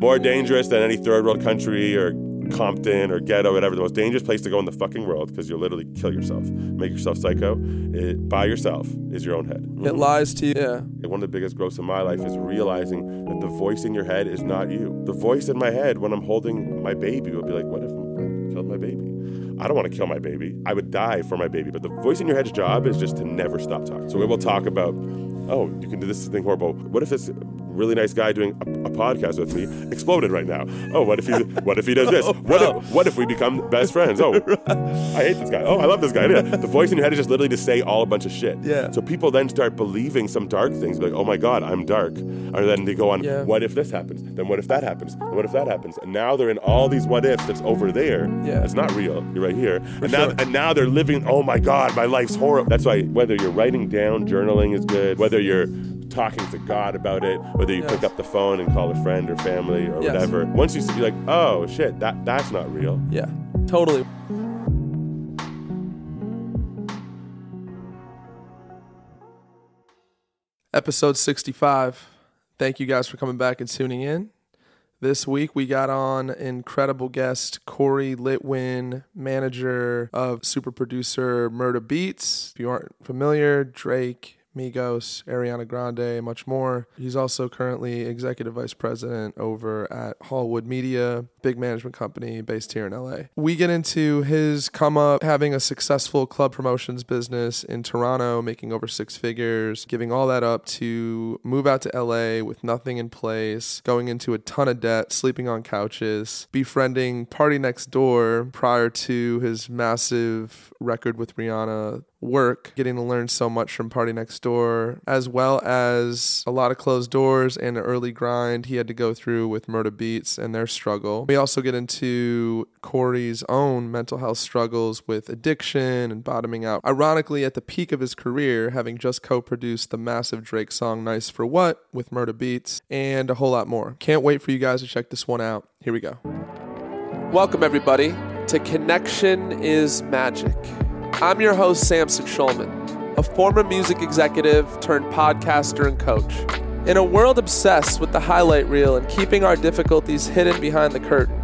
More dangerous than any third world country or Compton or ghetto, whatever. The most dangerous place to go in the fucking world because you'll literally kill yourself, make yourself psycho. It, by yourself is your own head. It lies to you. Yeah. One of the biggest growths in my life is realizing that the voice in your head is not you. The voice in my head when I'm holding my baby will be like, what if I killed my baby? I don't want to kill my baby. I would die for my baby. But the voice in your head's job is just to never stop talking. So we will talk about, oh, you can do this thing horrible. What if this really nice guy doing a, a podcast with me exploded right now? Oh, what if he what if he does this? Oh, what if what if we become best friends? Oh, I hate this guy. Oh, I love this guy. Yeah. The voice in your head is just literally to say all a bunch of shit. Yeah. So people then start believing some dark things, like, oh my god, I'm dark. Or then they go on, Yeah. what if this happens? Then what if that happens? And what if that happens? And now they're in all these what ifs that's over there. Yeah. It's not real. You're right here. and now sure. and now they're living, oh my God, my life's horrible. That's why whether you're writing down, journaling is good, whether you're talking to God about it, whether you pick up the phone and call a friend or family or Yes. whatever. Once you see like, oh shit, that that's not real. Yeah. Totally. Episode 65. Thank you guys for coming back and tuning in. This week we got on incredible guest Corey Litwin, manager of super producer Murda Beats. If you aren't familiar, Drake, Migos, Ariana Grande, and much more. He's also currently executive vice president over at Hallwood Media, big management company based here in LA. We get into his come up having a successful club promotions business in Toronto, making over six figures, giving all that up to move out to LA with nothing in place, going into a ton of debt, sleeping on couches, befriending Party Next Door prior to his massive record with Rihanna work, getting to learn so much from Party Next Door, as well as a lot of closed doors and an early grind he had to go through with Murda Beats and their struggle. We also get into Corey's own mental health struggles with addiction and bottoming out. Ironically, at the peak of his career, having just co produced the massive Drake song Nice for What with Murda Beats and a whole lot more. Can't wait for you guys to check this one out. Here we go. Welcome, everybody, to Connection is Magic. I'm your host, Samson Schulman, a former music executive turned podcaster and coach. In a world obsessed with the highlight reel and keeping our difficulties hidden behind the curtain,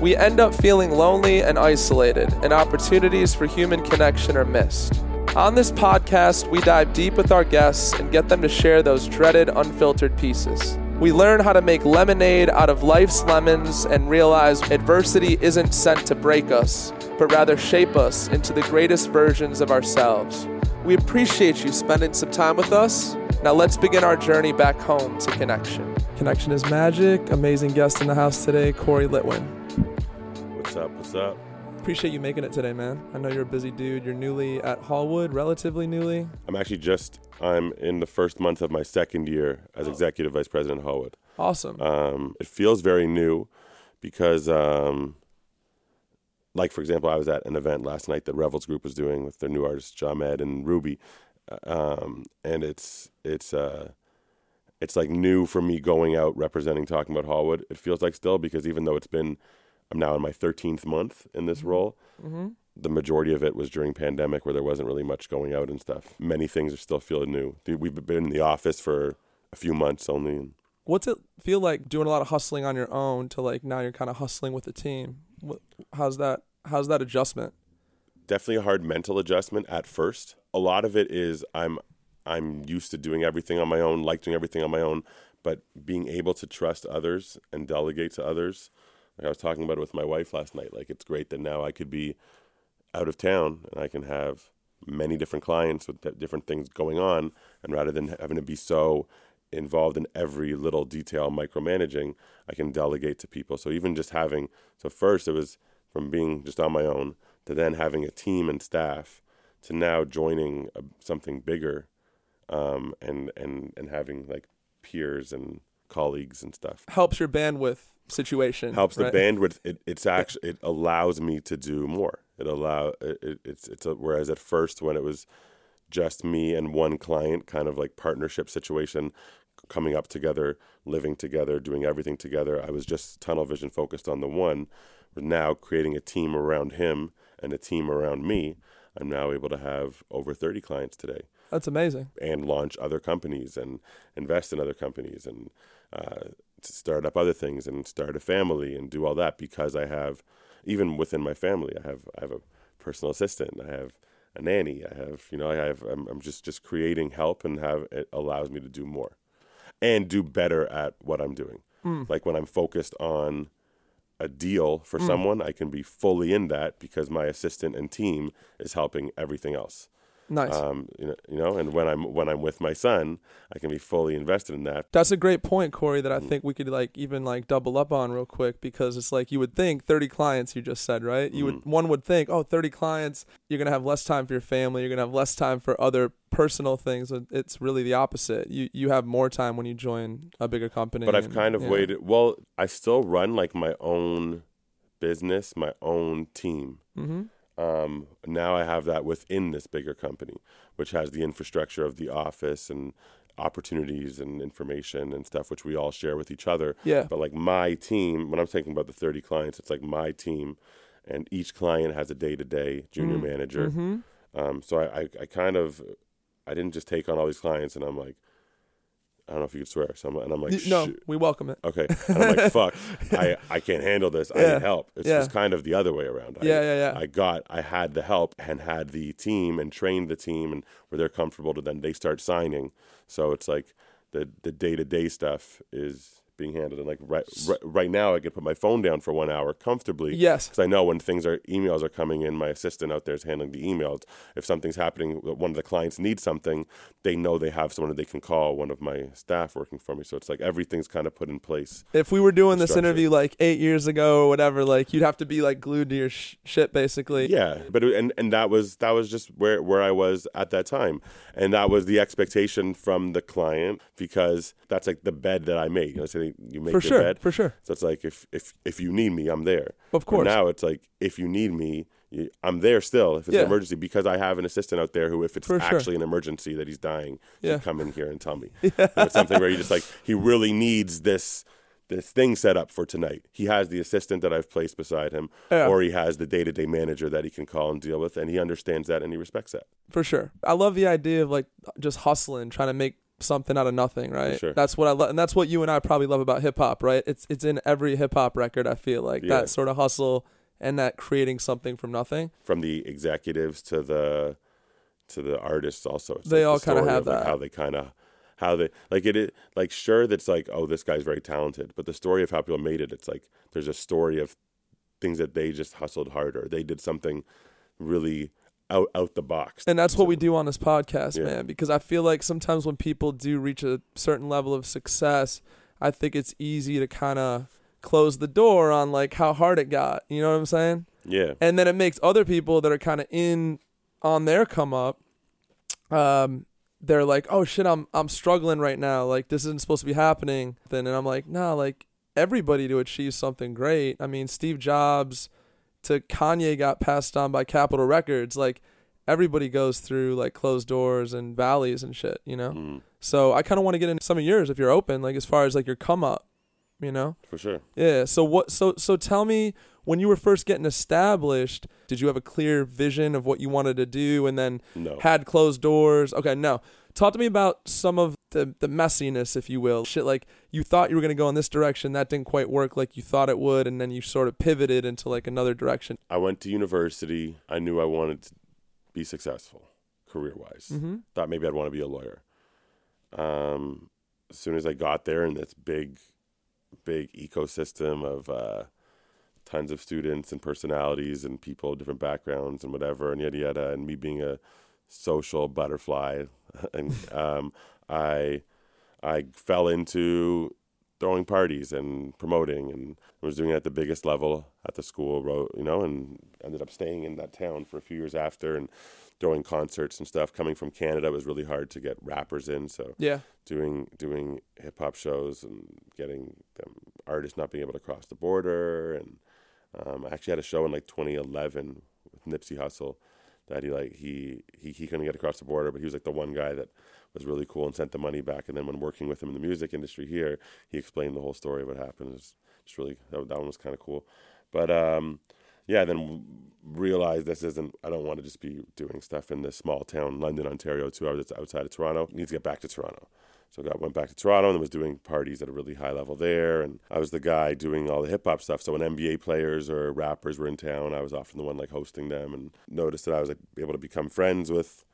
we end up feeling lonely and isolated, and opportunities for human connection are missed. On this podcast, we dive deep with our guests and get them to share those dreaded, unfiltered pieces. We learn how to make lemonade out of life's lemons and realize adversity isn't sent to break us, but rather shape us into the greatest versions of ourselves. We appreciate you spending some time with us. Now let's begin our journey back home to connection. Connection is magic. Amazing guest in the house today, Corey Litwin. What's up? What's up? Appreciate you making it today, man. I know you're a busy dude. You're newly at Hallwood, relatively newly. I'm actually just I'm in the first month of my second year as executive vice president of Hallwood. Awesome. Um, it feels very new because, um, like for example, I was at an event last night that Revels Group was doing with their new artists Jamed and Ruby, Uh, um, and it's it's uh, it's like new for me going out representing talking about Hallwood. It feels like still because even though it's been I'm now in my 13th month in this role. mm-hmm. The majority of it was during pandemic where there wasn't really much going out and stuff. Many things are still feeling new. We've been in the office for a few months only. What's it feel like doing a lot of hustling on your own to like now you're kind of hustling with the team? How's that? How's that adjustment? definitely a hard mental adjustment at first. A lot of it is I'm I'm used to doing everything on my own, like doing everything on my own, but being able to trust others and delegate to others. Like I was talking about it with my wife last night. Like it's great that now I could be out of town and I can have many different clients with different things going on, and rather than having to be so involved in every little detail micromanaging, I can delegate to people. So even just having so first it was from being just on my own to then having a team and staff to now joining a, something bigger um, and and and having like peers and colleagues and stuff Helps your bandwidth situation. helps the right? bandwidth it, it's actually it allows me to do more it allow it, it- it's it's a, whereas at first when it was just me and one client kind of like partnership situation coming up together living together doing everything together i was just tunnel vision focused on the one we're now creating a team around him and a team around me i'm now able to have over 30 clients today That's amazing. and launch other companies and invest in other companies and uh, start up other things and start a family and do all that because I have, even within my family, I have I have a personal assistant, I have a nanny, I have you know I have I'm, I'm just just creating help and have it allows me to do more, and do better at what I'm doing. Like when I'm focused on a deal for someone, I can be fully in that because my assistant and team is helping everything else. Nice. Um, you know, you know, and when I'm when I'm with my son, I can be fully invested in that. That's a great point, Corey, that I Mm. think we could like even like double up on real quick because it's like you would think 30 clients you just said, right? You Mm. would one would think, "Oh, 30 clients, you're going to have less time for your family, you're going to have less time for other personal things." It's really the opposite. You you have more time when you join a bigger company. But I've and- kind of yeah. waited. Well, I still run like my own business, my own team. Mhm. Um, now I have that within this bigger company, which has the infrastructure of the office and opportunities and information and stuff, which we all share with each other. Yeah. But like my team, when I'm thinking about the 30 clients, it's like my team, and each client has a day to day junior manager. Mhm. Um, so I, I, I kind of, I didn't just take on all these clients and I'm like, I don't know if you could swear. So I'm, and I'm like, no, "Shoot." we welcome it. Okay. And I'm like, fuck, I, I can't handle this. I Yeah. need help. It's Yeah. just kind of the other way around. I, Yeah, yeah, yeah. I got, I had the help and had the team and trained the team and where they're comfortable to then they start signing. So it's like the, the day to day stuff is being handled. And like right, right, right now I can put my phone down for one hour comfortably. Yes. Because I know when things are, emails are coming in, my assistant out there is handling the emails. If something's happening, one of the clients needs something, they know they have someone that they can call, one of my staff working for me. So it's like everything's kind of put in place. If we were doing this interview like 8 years ago or whatever, like you'd have to be like glued to your sh- shit basically. Yeah, but it, and and that was that was just where where I was at that time, and that was the expectation from the client because that's like the bed that I made. You know, you make For sure. bed. For sure. So it's like if if if you need me, I'm there. Of But course. now it's like if you need me, I'm there still. If it's Yeah. an emergency, because I have an assistant out there who, if it's For sure. actually an emergency that he's dying, Yeah. come in here and tell me. If it's something where you just like he really needs this this thing set up for tonight. He has the assistant that I've placed beside him, Yeah. or he has the day to day manager that he can call and deal with, and he understands that and he respects that. For sure. I love the idea of like just hustling, trying to make something out of nothing, right? sure. That's what I love and that's what you and I probably love about hip hop, right? It's it's in every hip hop record, I feel like. Yeah. That sort of hustle and that creating something from nothing. From the executives to the to the artists, also, it's They like all the have of, like, that. how they kind of how they like it, it like sure that's like oh this guy's very talented but the story of how people made it it's like there's a story of things that they just hustled harder they did something really out out the box And that's what we do on this podcast, Yeah. man, because I feel like sometimes when people do reach a certain level of success, I think it's easy to kind of close the door on like how hard it got. You know what I'm saying? yeah and then it makes other people that are kind of in on their come up um they're like oh shit i'm i'm struggling right now like this isn't supposed to be happening then and i'm like nah like everybody to achieve something great i mean steve jobs to kanye got passed on by capitol records like everybody goes through like closed doors and valleys and shit you know Mm, so i kind of want to get into some of yours if you're open like as far as like your come up you know for sure yeah. So what? So so tell me, when you were first getting established, did you have a clear vision of what you wanted to do, and then no had closed doors? Okay, no. Talk to me about some of the the messiness, if you will. Shit, like you thought you were gonna go in this direction, that didn't quite work like you thought it would, and then you sort of pivoted into like another direction. I went to university I knew I wanted to be successful career wise Mm-hmm. thought maybe I'd want to be a lawyer. Um, as soon as I got there in this big, big ecosystem of uh, tons of students and personalities and people of different backgrounds and whatever and yada yada, and me being a social butterfly, and um, I I fell into throwing parties and promoting and was doing it at the biggest level at the school, you know, and ended up staying in that town for a few years after and throwing concerts and stuff. Coming from Canada, it was really hard to get rappers in, so Yeah. doing doing hip hop shows and getting them artists not being able to cross the border. And um, I actually had a show in like 2011 with Nipsey Hussle that he like he, he he couldn't get across the border, but he was like the one guy that was really cool and sent the money back. And then when working with him in the music industry here, he explained the whole story of what happened. It was just really that, that one was kind of cool. But um, yeah, then realized this isn't. I don't want to just be doing stuff in this small town, London, Ontario, two hours outside of Toronto. I need to get back to Toronto. So I went back to Toronto and was doing parties at a really high level there. And I was the guy doing all the hip hop stuff. So when NBA players or rappers were in town, I was often the one like hosting them and noticed that I was like, able to become friends with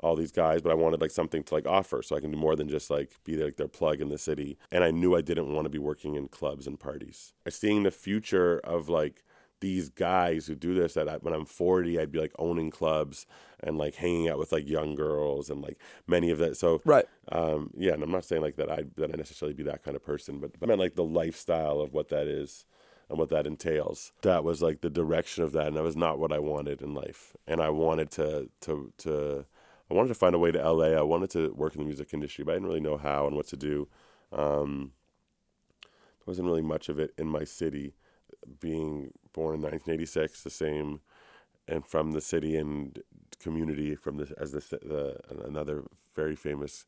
all these guys, but I wanted like something to like offer so I can do more than just like be like their plug in the city. And I knew I didn't want to be working in clubs and parties. I seeing the future of like these guys who do this that I, when I'm 40 I'd be like owning clubs and like hanging out with like young girls and like many of that. So Right. um yeah and I'm not saying like that I that I necessarily be that kind of person but I meant like the lifestyle of what that is and what that entails. That was like the direction of that and that was not what I wanted in life. And I wanted to to to I wanted to find a way to LA I wanted to work in the music industry but I didn't really know how and what to do. Um there wasn't really much of it in my city being born in 1986, the same, and from the city and community from the as the, the another very famous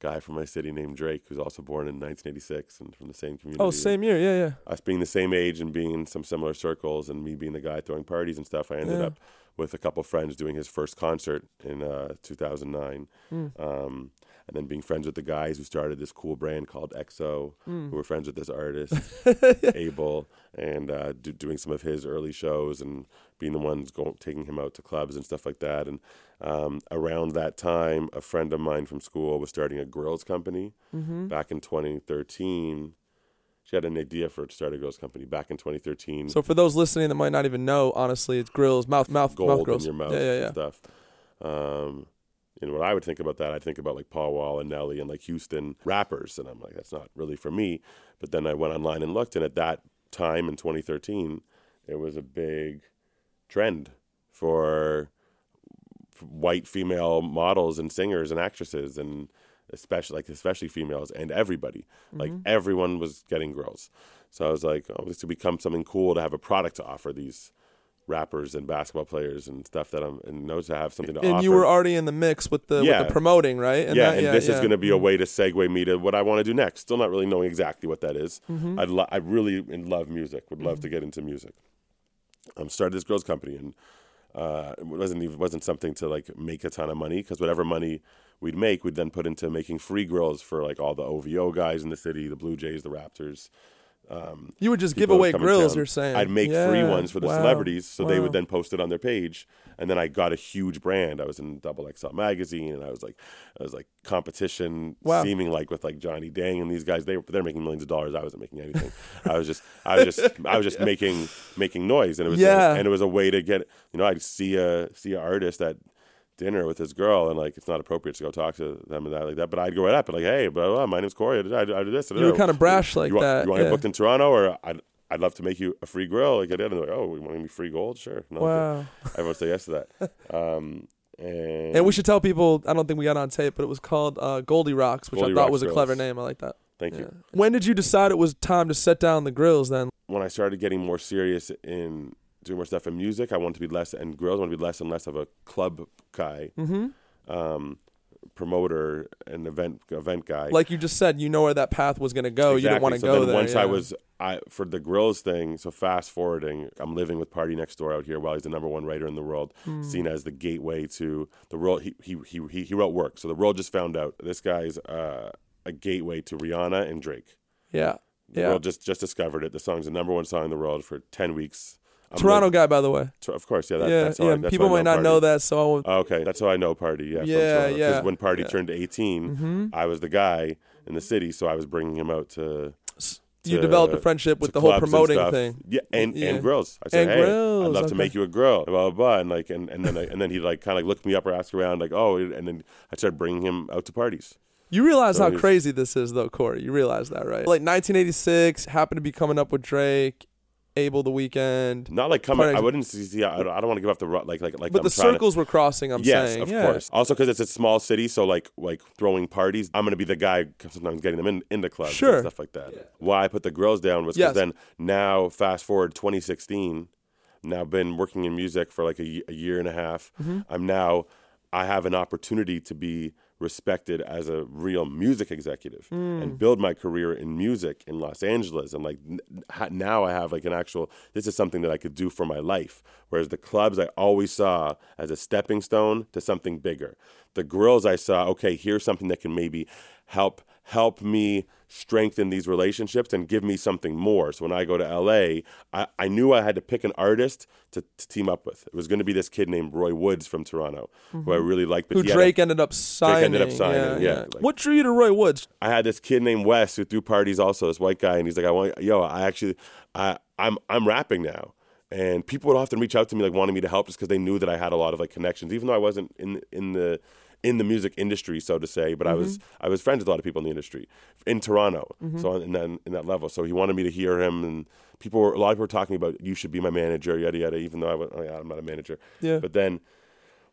guy from my city named Drake, who's also born in 1986 and from the same community. Oh, same year. Yeah, yeah. Us being the same age and being in some similar circles, and me being the guy throwing parties and stuff, I ended Yeah. up with a couple friends doing his first concert in uh, 2009. Hmm. Um, and then being friends with the guys who started this cool brand called XO, Hmm. who were friends with this artist, Abel, and uh, do, doing some of his early shows and being the ones going, taking him out to clubs and stuff like that. And um, around that time, a friend of mine from school was starting a grills company Mm-hmm. back in 2013. She had an idea for to start a grills company back in 2013. So for those listening that might not even know, honestly, it's grills, mouth, mouth, gold mouth in grills. your mouth Yeah, yeah, and yeah. stuff. Um, and what I would think about that, I'd think about like Paul Wall and Nelly and like Houston rappers, and I'm like, that's not really for me. But then I went online and looked, and at that time in 2013, it was a big trend for white female models and singers and actresses and especially like especially females and everybody like Mm-hmm. everyone was getting girls so i was like oh this could become something cool to have a product to offer these rappers and basketball players and stuff that i'm and knows to have something to And offer you were already in the mix with the Yeah. with the promoting, right? And yeah, that- and yeah, this is yeah. Mm-hmm. going to be a way to segue me to what I want to do next. Still not really knowing exactly what that is. Mm-hmm. I'd lo- I really love music. Would love to get into music. Um, started this girls' company, and uh, it wasn't even wasn't something to like make a ton of money because whatever money we'd make, we'd then put into making free grills for like all the OVO guys in the city, the Blue Jays, the Raptors. Um, You would just give away grills. You're saying I'd make free ones for the Wow. celebrities, so they would then post it on their page, and then I got a huge brand. I was in Double XL magazine, and I was like, I was like competition, Wow. seeming like with like Johnny Dang and these guys. They they're making millions of dollars. I wasn't making anything. I was just I was just I was just making making noise, and it was Yeah. a, and it was a way to get you know I'd see a see an artist at dinner with his girl and like it's not appropriate to go talk to them and that like that but I'd go right up and like hey blah, blah, my name's Corey I, do- I, I this I You were do- kind of brash like you want, that. You want to yeah. get booked in Toronto, or I'd I'd love to make you a free grill. Like, I did. and they're like, oh, we want to be free gold, sure. No, Wow. everyone say yes to that. Um, and, And we should tell people. I don't think we got on tape, but it was called uh, Goldie Rocks, which Goldie I thought Rocks was a clever name. I like that. thank Yeah. you. When did you decide it was time to set down the grills? Then When I started getting more serious in doing more stuff in music, I wanted to be less and grills. I want to be less and less of a club guy, mm-hmm. um, promoter, and event event guy. like you just said, you know where that path was going to go. You didn't want to so go there. Once I was I for the grills thing. So fast forwarding, I'm living with Party Next Door out here while he's the number one writer in the world, Hmm. seen as the gateway to the world. He he he he, he wrote work, so the world just found out this guy's uh, a gateway to Rihanna and Drake. yeah, The yeah. world just just discovered it. The song's the number one song in the world for ten weeks. I'm Toronto guy, by the way. of course, yeah. That, yeah, that's how yeah. I, that's People how I might not Party. know that, so I won't- Oh, okay, that's how I know Party. Yeah, from Yeah, Toronto. 'Cause yeah, when Party yeah. turned 18, Mhm. I was the guy in the city, so I was bringing him out to you to- developed a friendship with to the whole clubs and promoting stuff. thing. Yeah, and Yeah. and grills. I said, And hey, grills, I'd love okay. to make you a grill, blah blah blah, and like and, and then I, and then he'd like kind of like look me up or ask around, like oh, and then I started bringing him out to parties. You realize So how he's- crazy this is, though, Corey. You realize that, right? Like 1986, happened to be coming up with Drake, Abel the Weeknd, Not like coming. I wouldn't see. see I don't, I don't want to give up the like like like. but I'm the to- circles were crossing. I'm yes, saying, of yeah. course. Also, because it's a small city, so like like throwing parties, I'm gonna be the guy sometimes getting them in in the clubs Sure. and stuff like that. Why I put the grills down was because Yes. then now fast forward 2016, now been working in music for like a, a year and a half. Mm-hmm. I'm now I have an opportunity to be respected as a real music executive Mm. and build my career in music in Los Angeles. And like n- now I have like an actual this is something that I could do for my life. Whereas the clubs I always saw as a stepping stone to something bigger. The grills I saw okay here's something that can maybe help help me strengthen these relationships and give me something more. So when I go to LA, I, I knew I had to pick an artist to, to team up with. It was going to be this kid named Roy Woods from Toronto, who I mm-hmm. really liked. But Who he a- Drake ended up signing. Drake ended up signing, yeah, like- what drew you to Roy Woods? I had this kid named Wes who threw parties also, this white guy, and he's like, I want yo, I actually I I'm I'm rapping now. And people would often reach out to me like wanting me to help just because they knew that I had a lot of like connections, even though I wasn't in in the in the music industry, so to say, but I was mm-hmm. I was friends with a lot of people in the industry in Toronto, mm-hmm. so in that in that level. So he wanted me to hear him, and people were a lot of people were talking about you should be my manager, yada yada. Even though I was, oh, I'm not a manager, Yeah. But then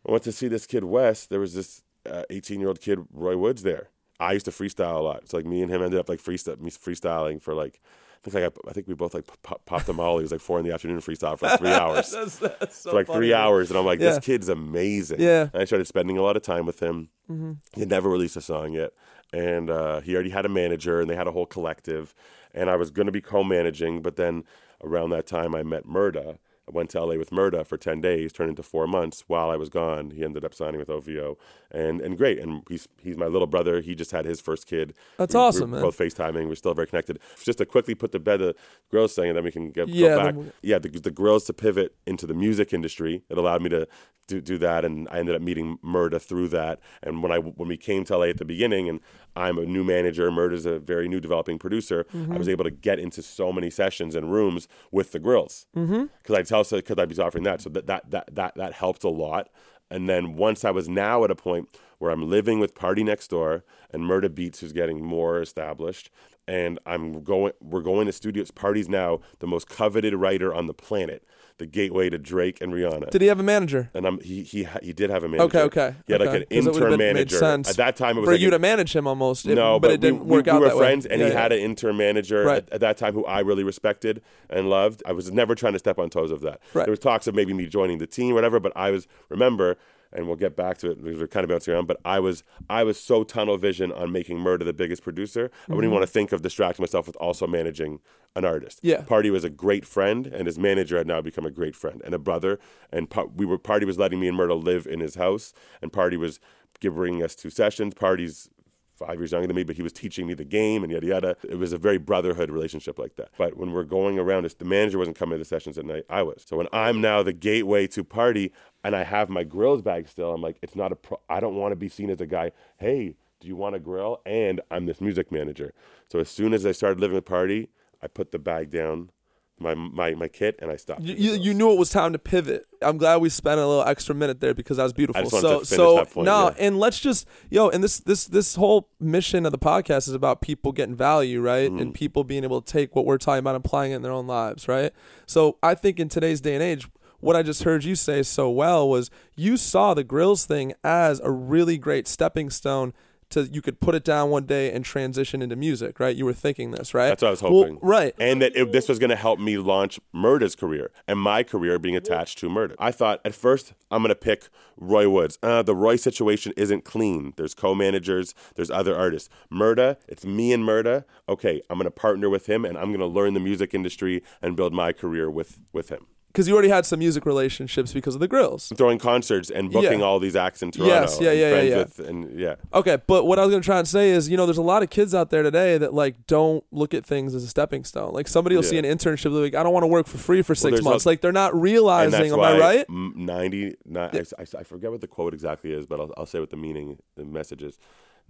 I went to see this kid Wes. There was this uh, 18 year old kid Roy Woods there. I used to freestyle a lot. It's like me and him ended up like freestyle, freestyling for like I think like I, I think we both like pop, popped a molly. It was like four in the afternoon freestyle for like three hours. that's, that's so for like funny, three hours, and I'm like, Yeah. this kid's amazing. Yeah. And I started spending a lot of time with him. Mm-hmm. He had never released a song yet, and uh, he already had a manager, and they had a whole collective. And I was going to be co-managing, but then around that time, I met Murda. I went to LA with Murda for ten days, turned into four months. While I was gone, he ended up signing with OVO, and and great. And he's he's my little brother. He just had his first kid. That's We- awesome, man. Both FaceTiming. We're still very connected. Just to quickly put to bed the grills thing, and then we can get, Yeah, go back. we'll- Yeah, the, the grills to pivot into the music industry. It allowed me to do, do that, and I ended up meeting Murda through that. And when I when we came to LA at the beginning, and I'm a new manager, Murda's a very new developing producer. Mm-hmm. I was able to get into so many sessions and rooms with the grills because mm-hmm. I tell because I was offering that, so that that that that that helped a lot. And then once I was now at a point where I'm living with Party Next Door and Murda Beats, who's getting more established, and I'm going, we're going to studios. Party's now the most coveted writer on the planet, the gateway to Drake and Rihanna. Did he have a manager? and I'm he he he did have a manager. Okay, okay. He had okay. like an intern manager. At that time, it was for like you an- to manage him almost. It- no, but, but, it didn't we, work we, out we were that way. friends, and Yeah, he yeah. had an intern manager Right. at, at that time who I really respected and loved. I was never trying to step on toes of that. Right. There was talks of maybe me joining the team, whatever. But I was remember, and we'll get back to it because we're kind of bouncing around. But I was I was so tunnel vision on making Murda the biggest producer. I wouldn't even mm-hmm. want to think of distracting myself with also managing an artist. Yeah. Party was a great friend, and his manager had now become a great friend and a brother. And pa- we were Party was letting me and Murda live in his house, and Party was bringing us to sessions. Party's five years younger than me, but he was teaching me the game and yada yada. It was a very brotherhood relationship like that. But when we're going around, the manager wasn't coming to the sessions at night. I was. So when I'm now the gateway to Party, and I have my grills bag still, I'm like, it's not a. Pro- I don't want to be seen as a guy. Hey. Do you want a grill? And I'm this music manager. So as soon as I started living with Party, I put the bag down, my my, my kit, and I stopped. You, you, knew it was time to pivot. I'm glad we spent a little extra minute there because that was beautiful. so so point, no, yeah. and let's just yo, and this this this whole mission of the podcast is about people getting value, right? Mm-hmm. And people being able to take what we're talking about and applying it in their own lives, right? So I think in today's day and age, what I just heard you say so well was you saw the grills thing as a really great stepping stone to you could put it down one day and transition into music, right? You were thinking this, right? That's what I was Well, hoping. right. And that it, this was going to help me launch Murda's career and my career being attached to Murda. I thought at first I'm going to pick Roy Woods. Uh, the Roy situation isn't clean. There's co-managers. There's other artists. Murda, it's me and Murda. Okay, I'm going to partner with him and I'm going to learn the music industry and build my career with with him. Because you already had some music relationships because of the grills. Throwing concerts and booking Yeah. all these acts in Toronto. Yes, yeah, and yeah, yeah, yeah. With, and yeah. Okay, but what I was gonna try and say is, you know, there's a lot of kids out there today that like don't look at things as a stepping stone. Like somebody will see an internship, they're like, I don't want to work for free for six there's months. a- like they're not realizing. Am I right? 90, ni- I, I, I forget what the quote exactly is, but I'll, I'll say what the meaning, the message is.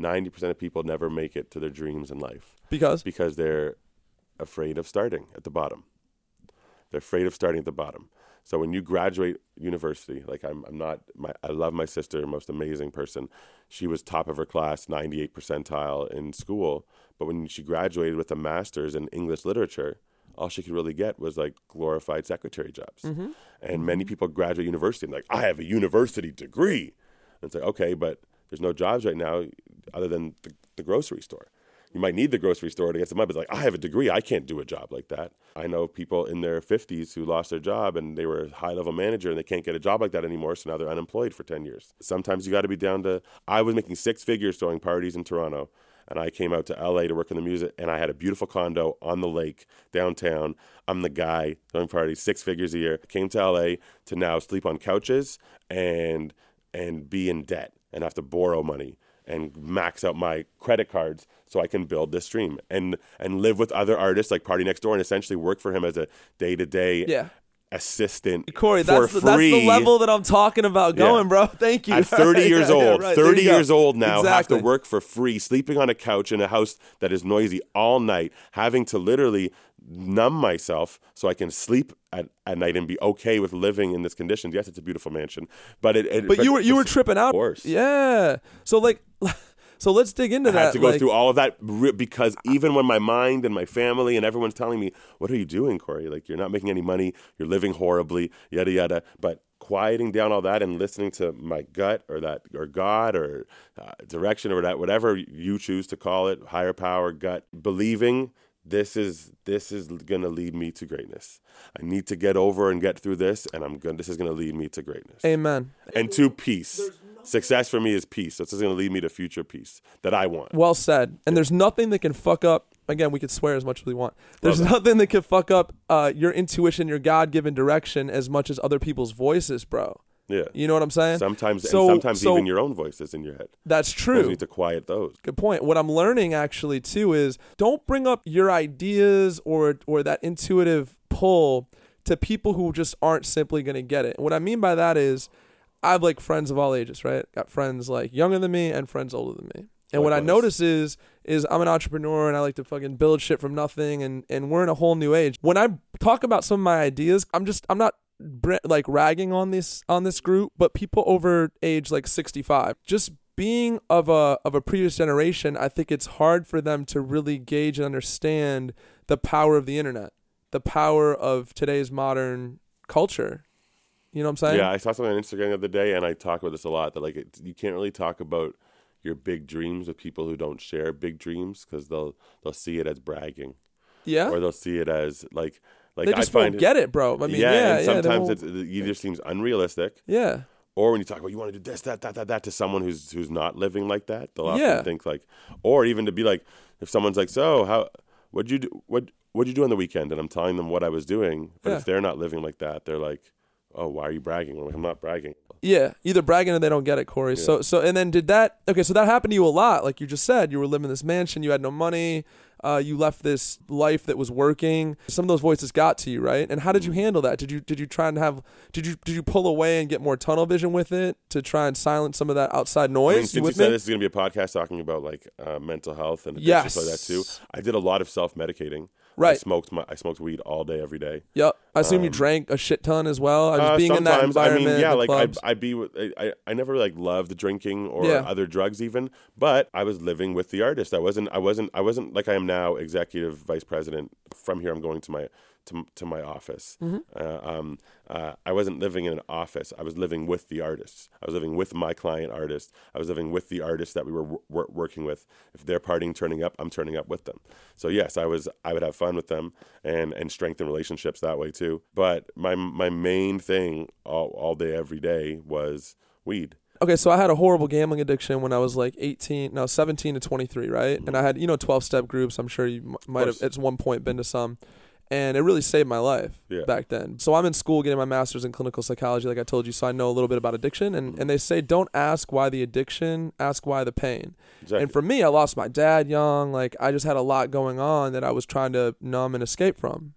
90% of people never make it to their dreams in life Because because they're afraid of starting at the bottom. They're afraid of starting at the bottom. So when you graduate university, like I'm, I'm not, my, I love my sister, most amazing person. She was top of her class, 98 percentile in school. But when she graduated with a master's in English literature, all she could really get was like glorified secretary jobs. Mm-hmm. And mm-hmm. many people graduate university and like, I have a university degree. And it's like, okay, but there's no jobs right now other than the, the grocery store. You might need the grocery store to get some money, but it's like, I have a degree. I can't do a job like that. I know people in their 50s who lost their job and they were a high level manager and they can't get a job like that anymore. So now they're unemployed for 10 years. Sometimes you got to be down to, I was making six figures throwing parties in Toronto. And I came out to LA to work in the music, and I had a beautiful condo on the lake downtown. I'm the guy throwing parties, six figures a year. Came to LA to now sleep on couches and and be in debt and have to borrow money and max out my credit cards so I can build this dream and and live with other artists like Party Next Door and essentially work for him as a day to day assistant Corey, for that's the, that's the level that I'm talking about going, Yeah. bro. Thank you. At 30 years Yeah, yeah, old, right. 30 you go. years old now, have to work for free, sleeping on a couch in a house that is noisy all night, having to literally numb myself so I can sleep at, at night and be okay with living in this condition. Yes, it's a beautiful mansion, but it. it But you were you were tripping out. Of course. Yeah. So like, so let's dig into I that. I had to go like- through all of that re- because even when my mind and my family and everyone's telling me, "What are you doing, Corey? Like you're not making any money, you're living horribly, yada yada," but quieting down all that and listening to my gut or that or God or uh, direction or that whatever you choose to call it, higher power, gut, believing this is this is going to lead me to greatness. I need to get over and get through this, and I'm going. This is going to lead me to greatness Amen. and to peace. Success for me is peace. This is going to lead me to future peace that I want. Well said. And there's nothing that can fuck up. Again, we could swear as much as we want. There's Love nothing that can fuck up uh, your intuition, your God-given direction, as much as other people's voices, bro. Yeah. You know what I'm saying? Sometimes, So- and sometimes so- even your own voices in your head. That's You true. need to quiet those. Good point. What I'm learning actually too is don't bring up your ideas or or that intuitive pull to people who just aren't simply going to get it. What I mean by that is I have like friends of all ages, right? Got friends like younger than me and friends older than me. And what I notice is is I'm an entrepreneur and I like to fucking build shit from nothing and and we're in a whole new age. When I talk about some of my ideas, I'm just I'm not br- like ragging on this on this group, but people over age like 65. Just being of a of a previous generation, I think it's hard for them to really gauge and understand the power of the internet, the power of today's modern culture. You know what I'm saying? Yeah, I saw something on Instagram the other day, and I talk about this a lot. That like it, you can't really talk about your big dreams with people who don't share big dreams because they'll they'll see it as bragging Yeah? or they'll see it as like like they just I find won't get it, bro. I mean, yeah, yeah, yeah. and sometimes it's, it either seems unrealistic yeah. or when you talk about you want to do this, that, that, that, that to someone who's who's not living like that, they'll often Yeah. think like, or even to be like, if someone's like, so how, what'd you do, what, what'd you do on the weekend? And I'm telling them what I was doing, but Yeah. if they're not living like that, they're like, oh, why are you bragging? I'm, like, I'm not bragging. Yeah, either bragging or they don't get it, Corey. So so and then did that okay, so that happened to you a lot, like you just said. You were living in this mansion, you had no money, uh, you left this life that was working. Some of those voices got to you, right? And how did you handle that? Did you did you try and have did you did you pull away and get more tunnel vision with it to try and silence some of that outside noise? I mean, since you with said me? this is going to be a podcast talking about like uh, mental health and Yes. like that too, I did a lot of self medicating. I Right. smoked my, I smoked weed all day, every day. Yep. I assume you drank a shit ton as well. I was Um, Uh, being in that sometimes, I environment. mean, yeah, like I'd, clubs. I'd be, with, I, I, I never like loved drinking or Yeah. other drugs even, but I was living with the artist. I wasn't, I wasn't, I wasn't like I am now, executive vice president. From here, I'm going to my to, to my office. Mm-hmm. Uh, um, uh, I wasn't living in an office. I was living with the artists. I was living with my client artist. I was living with the artists that we were working with. If they're partying, turning up, I'm turning up with them. So yes, I was. I would have fun with them and and strengthen relationships that way too. But my my main thing all, all day every day was weed. Okay, so I had a horrible gambling addiction when I was like 18, no, 17 to 23, right? And I had, you know, 12 step groups. I'm sure you m- might have at one point been to some. And it really saved my life Yeah. back then. So I'm in school getting my master's in clinical psychology, like I told you. So I know a little bit about addiction. And, and they say, don't ask why the addiction, ask why the pain. Exactly. And for me, I lost my dad young. Like I just had a lot going on that I was trying to numb and escape from.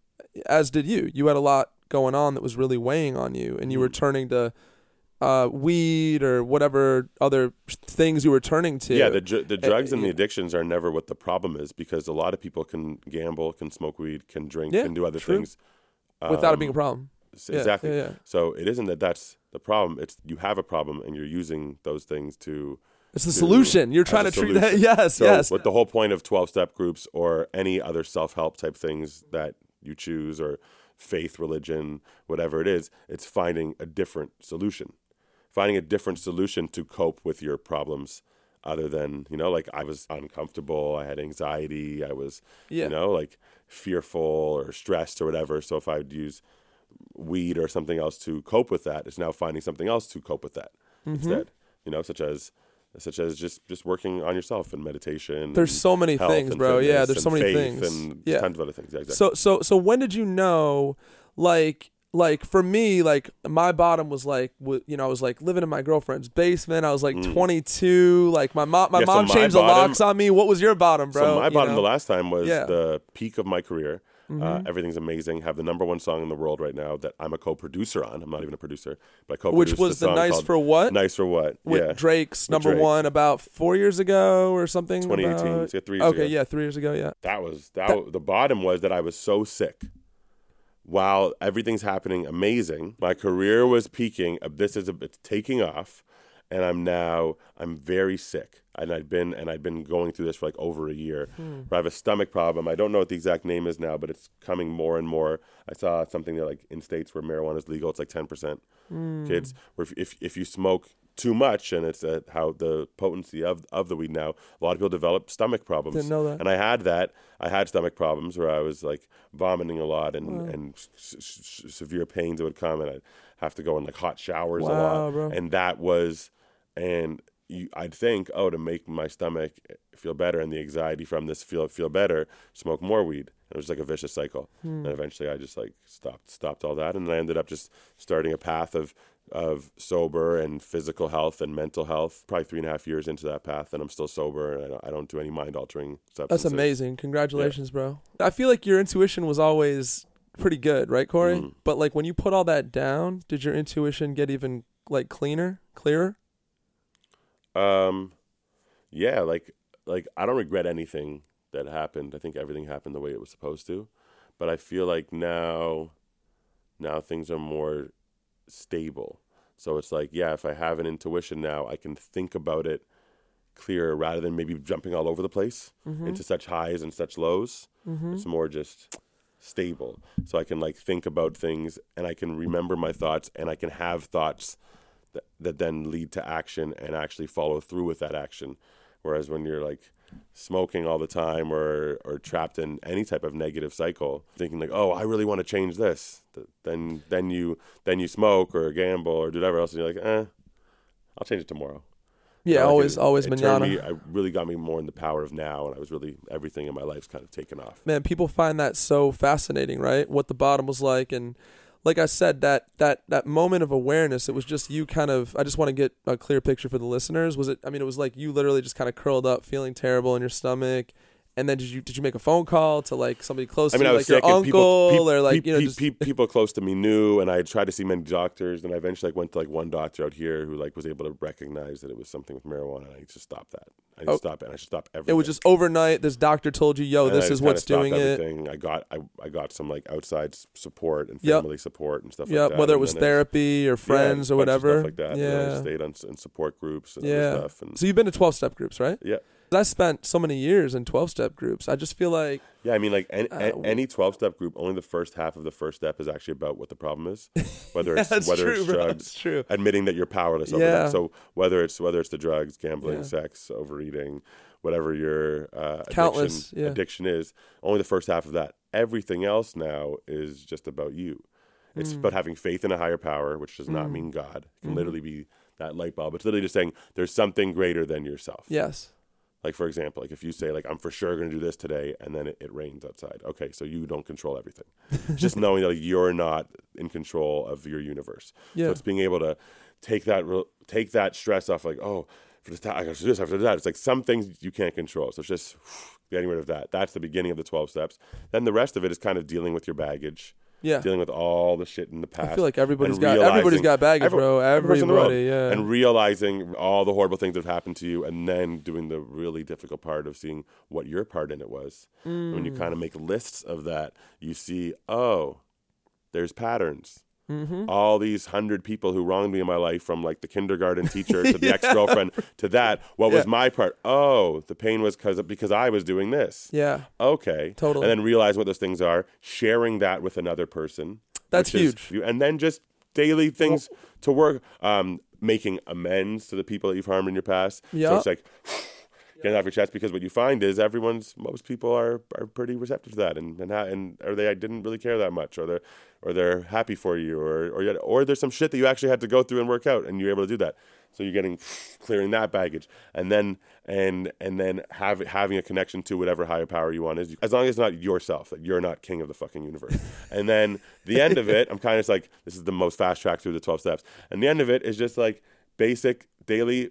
As did you. You had a lot going on that was really weighing on you, and you were Mhm. turning to uh, weed or whatever other things you were turning to. yeah, the dr- the Uh, drugs and the addictions are never what the problem is because a lot of people can gamble, can smoke weed, can drink, Yeah, can do other true. things without it um, being a problem. Yeah, exactly. Yeah. So it isn't that that's the problem. It's you have a problem and you're using those things to. It's the to- solution. You're trying to treat that. Yes, So yes. what the whole point of twelve step groups or any other self help type things that you choose or faith, religion, whatever it is, it's finding a different solution, finding a different solution to cope with your problems. Other than you know, like I was uncomfortable, I had anxiety, I was Yeah. you know like fearful or stressed or whatever. So if I'd use weed or something else to cope with that, it's now finding something else to cope with that Mm-hmm. instead. You know, such as such as just just working on yourself and meditation. There's and so many things, bro. Yeah, there's so many things. and Yeah. tons of other things. Yeah, exactly. So so so when did you know like like for me, like my bottom was like, w- you know, I was like living in my girlfriend's basement. I was like 22. Like my mom, my Mm. Yeah, so mom my changed the locks on me. What was your bottom, bro? So my You bottom know? the last time was Yeah. Mm-hmm. the peak of my career. Uh, everything's amazing. Have the number one song in the world right now that I'm a co-producer on. I'm not even a producer, but I co-produced Which was the, the nice for what? Nice for what? With yeah, Drake's number Drake. one about four years ago or something. 2018. about- Yeah, three years okay, ago. yeah, three years ago. Yeah. that was that. w- the bottom was that I was so sick. While everything's happening amazing, my career was peaking. uh, This is a, it's taking off, and I'm now I'm very sick. And I'd been and I'd been going through this for like over a year. Where I have a stomach problem. I don't know what the exact name is now, but it's coming more and more. I saw something that like in states where marijuana is legal. It's like ten percent kids. Where if, if if you smoke too much, and it's uh, how the potency of of the weed now, a lot of people develop stomach problems. Didn't know that. And I had that. I had stomach problems where I was like vomiting a lot and and s- s- severe pains that would come, and I'd have to go in like hot showers a Wow, lot. bro. And that was, and you, I'd think, oh, to make my stomach feel better and the anxiety from this feel feel better, smoke more weed. It was like a vicious cycle. Hmm. And eventually, I just like stopped stopped all that, and I ended up just starting a path of of sober and physical health and mental health. Probably three and a half years into that path, and I'm still sober, and I don't, don't any mind altering substances. That's amazing. Congratulations, bro. I feel like your intuition was always pretty good, right, Corey? Mhm. But like when you put all that down, did your intuition get even like cleaner, clearer? Um, yeah, like like I don't regret anything that happened. I think everything happened the way it was supposed to, but I feel like now, now things are more stable. So it's like, yeah, if I have an intuition now, I can think about it clearer rather than maybe jumping all over the place mm-hmm. into such highs and such lows. Mm-hmm. It's more just stable. So I can like think about things and I can remember my thoughts and I can have thoughts that, that then lead to action and actually follow through with that action. Whereas when you're like smoking all the time or or trapped in any type of negative cycle, thinking like, "Oh, I really want to change this," then then you then you smoke or gamble or do whatever else, and you're like, "Eh, I'll change it tomorrow." Yeah, Like, always, it- always it manana. me- I really got me more in the power of now, and I was really everything in my life's kind of taken off. man people find that so fascinating right what the bottom was like and like i said that that that moment of awareness it was just you kind of i just want to get a clear picture for the listeners was it i mean it was like you literally just kind of curled up feeling terrible in your stomach and then did you did you make a phone call to like somebody close I mean, to I you, was like sick, your uncle people, peop- or like you know just peop- people close to me knew, and I tried to see many doctors, and I eventually like went to like one doctor out here who like was able to recognize that it was something with marijuana. And I just stopped that. I Oh. stopped it. and I should stop everything. it was just overnight this doctor told you yo And this is what's doing it everything. I got I, I got some like outside support and Yep. family support and stuff yeah like that. whether it was therapy or yeah, friends a or whatever stuff like that. And I yeah stayed on in support groups and yeah stuff. And so you've been to 12 step groups right yeah. I spent so many years in 12 step groups. I just feel like Yeah, I mean, like any, Uh, any twelve step group, only the first half of the first step is actually about what the problem is, whether it's whether true, it's drugs, true. admitting that you're powerless over Yeah. that. So whether it's whether it's the drugs, gambling, Yeah. sex, overeating, whatever your uh, Countless, addiction, addiction is, only the first half of that. Everything else now is just about you. It's Mm. about having faith in a higher power, which does not mean God. It can Mm-hmm. literally be that light bulb. It's literally just saying there's something greater than yourself. Yes. Like for example, like if you say like I'm for sure going to do this today, and then it, it rains outside. Okay, so you don't control everything. Just knowing that like, you're not in control of your universe. Yeah. So it's being able to take that re- take that stress off. Like oh, for this time I got to do this after that. It's like some things you can't control. So it's just getting rid of that. That's the beginning of the twelve steps. Then the rest of it is kind of dealing with your baggage. Yeah. Dealing with all the shit in the past. I feel like everybody's got everybody's got baggage, every- bro. every person the world. Everybody, yeah. And realizing all the horrible things that have happened to you, and then doing the really difficult part of seeing what your part in it was. When you Mm. kind of make lists of that, you see, oh, there's patterns. Mm-hmm. All these hundred people who wronged me in my life, from like the kindergarten teacher to the ex girlfriend to that. What was my part? Oh, the pain was because because I was doing this. yeah. Okay. Totally. And then realize what those things are, sharing that with another person. That's which is huge. and then just daily things to work, um, making amends to the people that you've harmed in your past. So Yeah. it's like, getting off your chest because what you find is everyone's most people are are pretty receptive to that and and, and or they didn't really care that much or they're or they're happy for you or or yet, or there's some shit that you actually had to go through and work out and you're able to do that. So you're getting clearing that baggage and then and and then have, having a connection to whatever higher power you want is as long as it's not yourself that you're not king of the fucking universe. and then the end of it, I'm kind of like this is the most fast track through the 12 steps. And the end of it is just like basic daily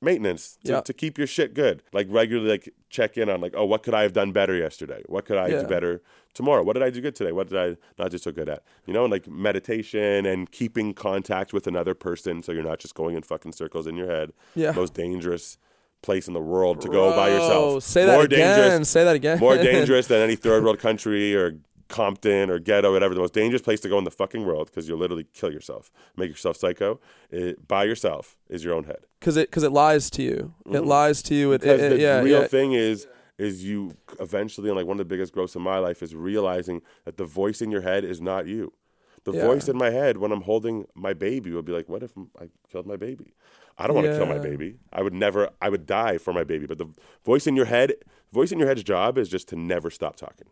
maintenance to, Yeah. to keep your shit good. Like regularly like check in on like, oh, what could I have done better yesterday? What could I Yeah. do better tomorrow? What did I do good today? What did I not do so good at? You know, and like meditation and keeping contact with another person so you're not just going in fucking circles in your head. Yeah. Most dangerous place in the world to go by yourself. Say that more again. dangerous Say that again. more dangerous than any third world country or Compton or ghetto, whatever. The most dangerous place to go in the fucking world because you'll literally kill yourself, make yourself psycho. It, by yourself is your own head. Because it because it lies to you. It mm-hmm. lies to you. It, Because it- the yeah, real yeah. thing is, is you eventually, and like one of the biggest growths in my life is realizing that the voice in your head is not you. The Yeah. voice in my head when I'm holding my baby will be like, "What if I killed my baby? I don't want to kill my baby. I would never. I would die for my baby." But the voice in your head, voice in your head's job is just to never stop talking.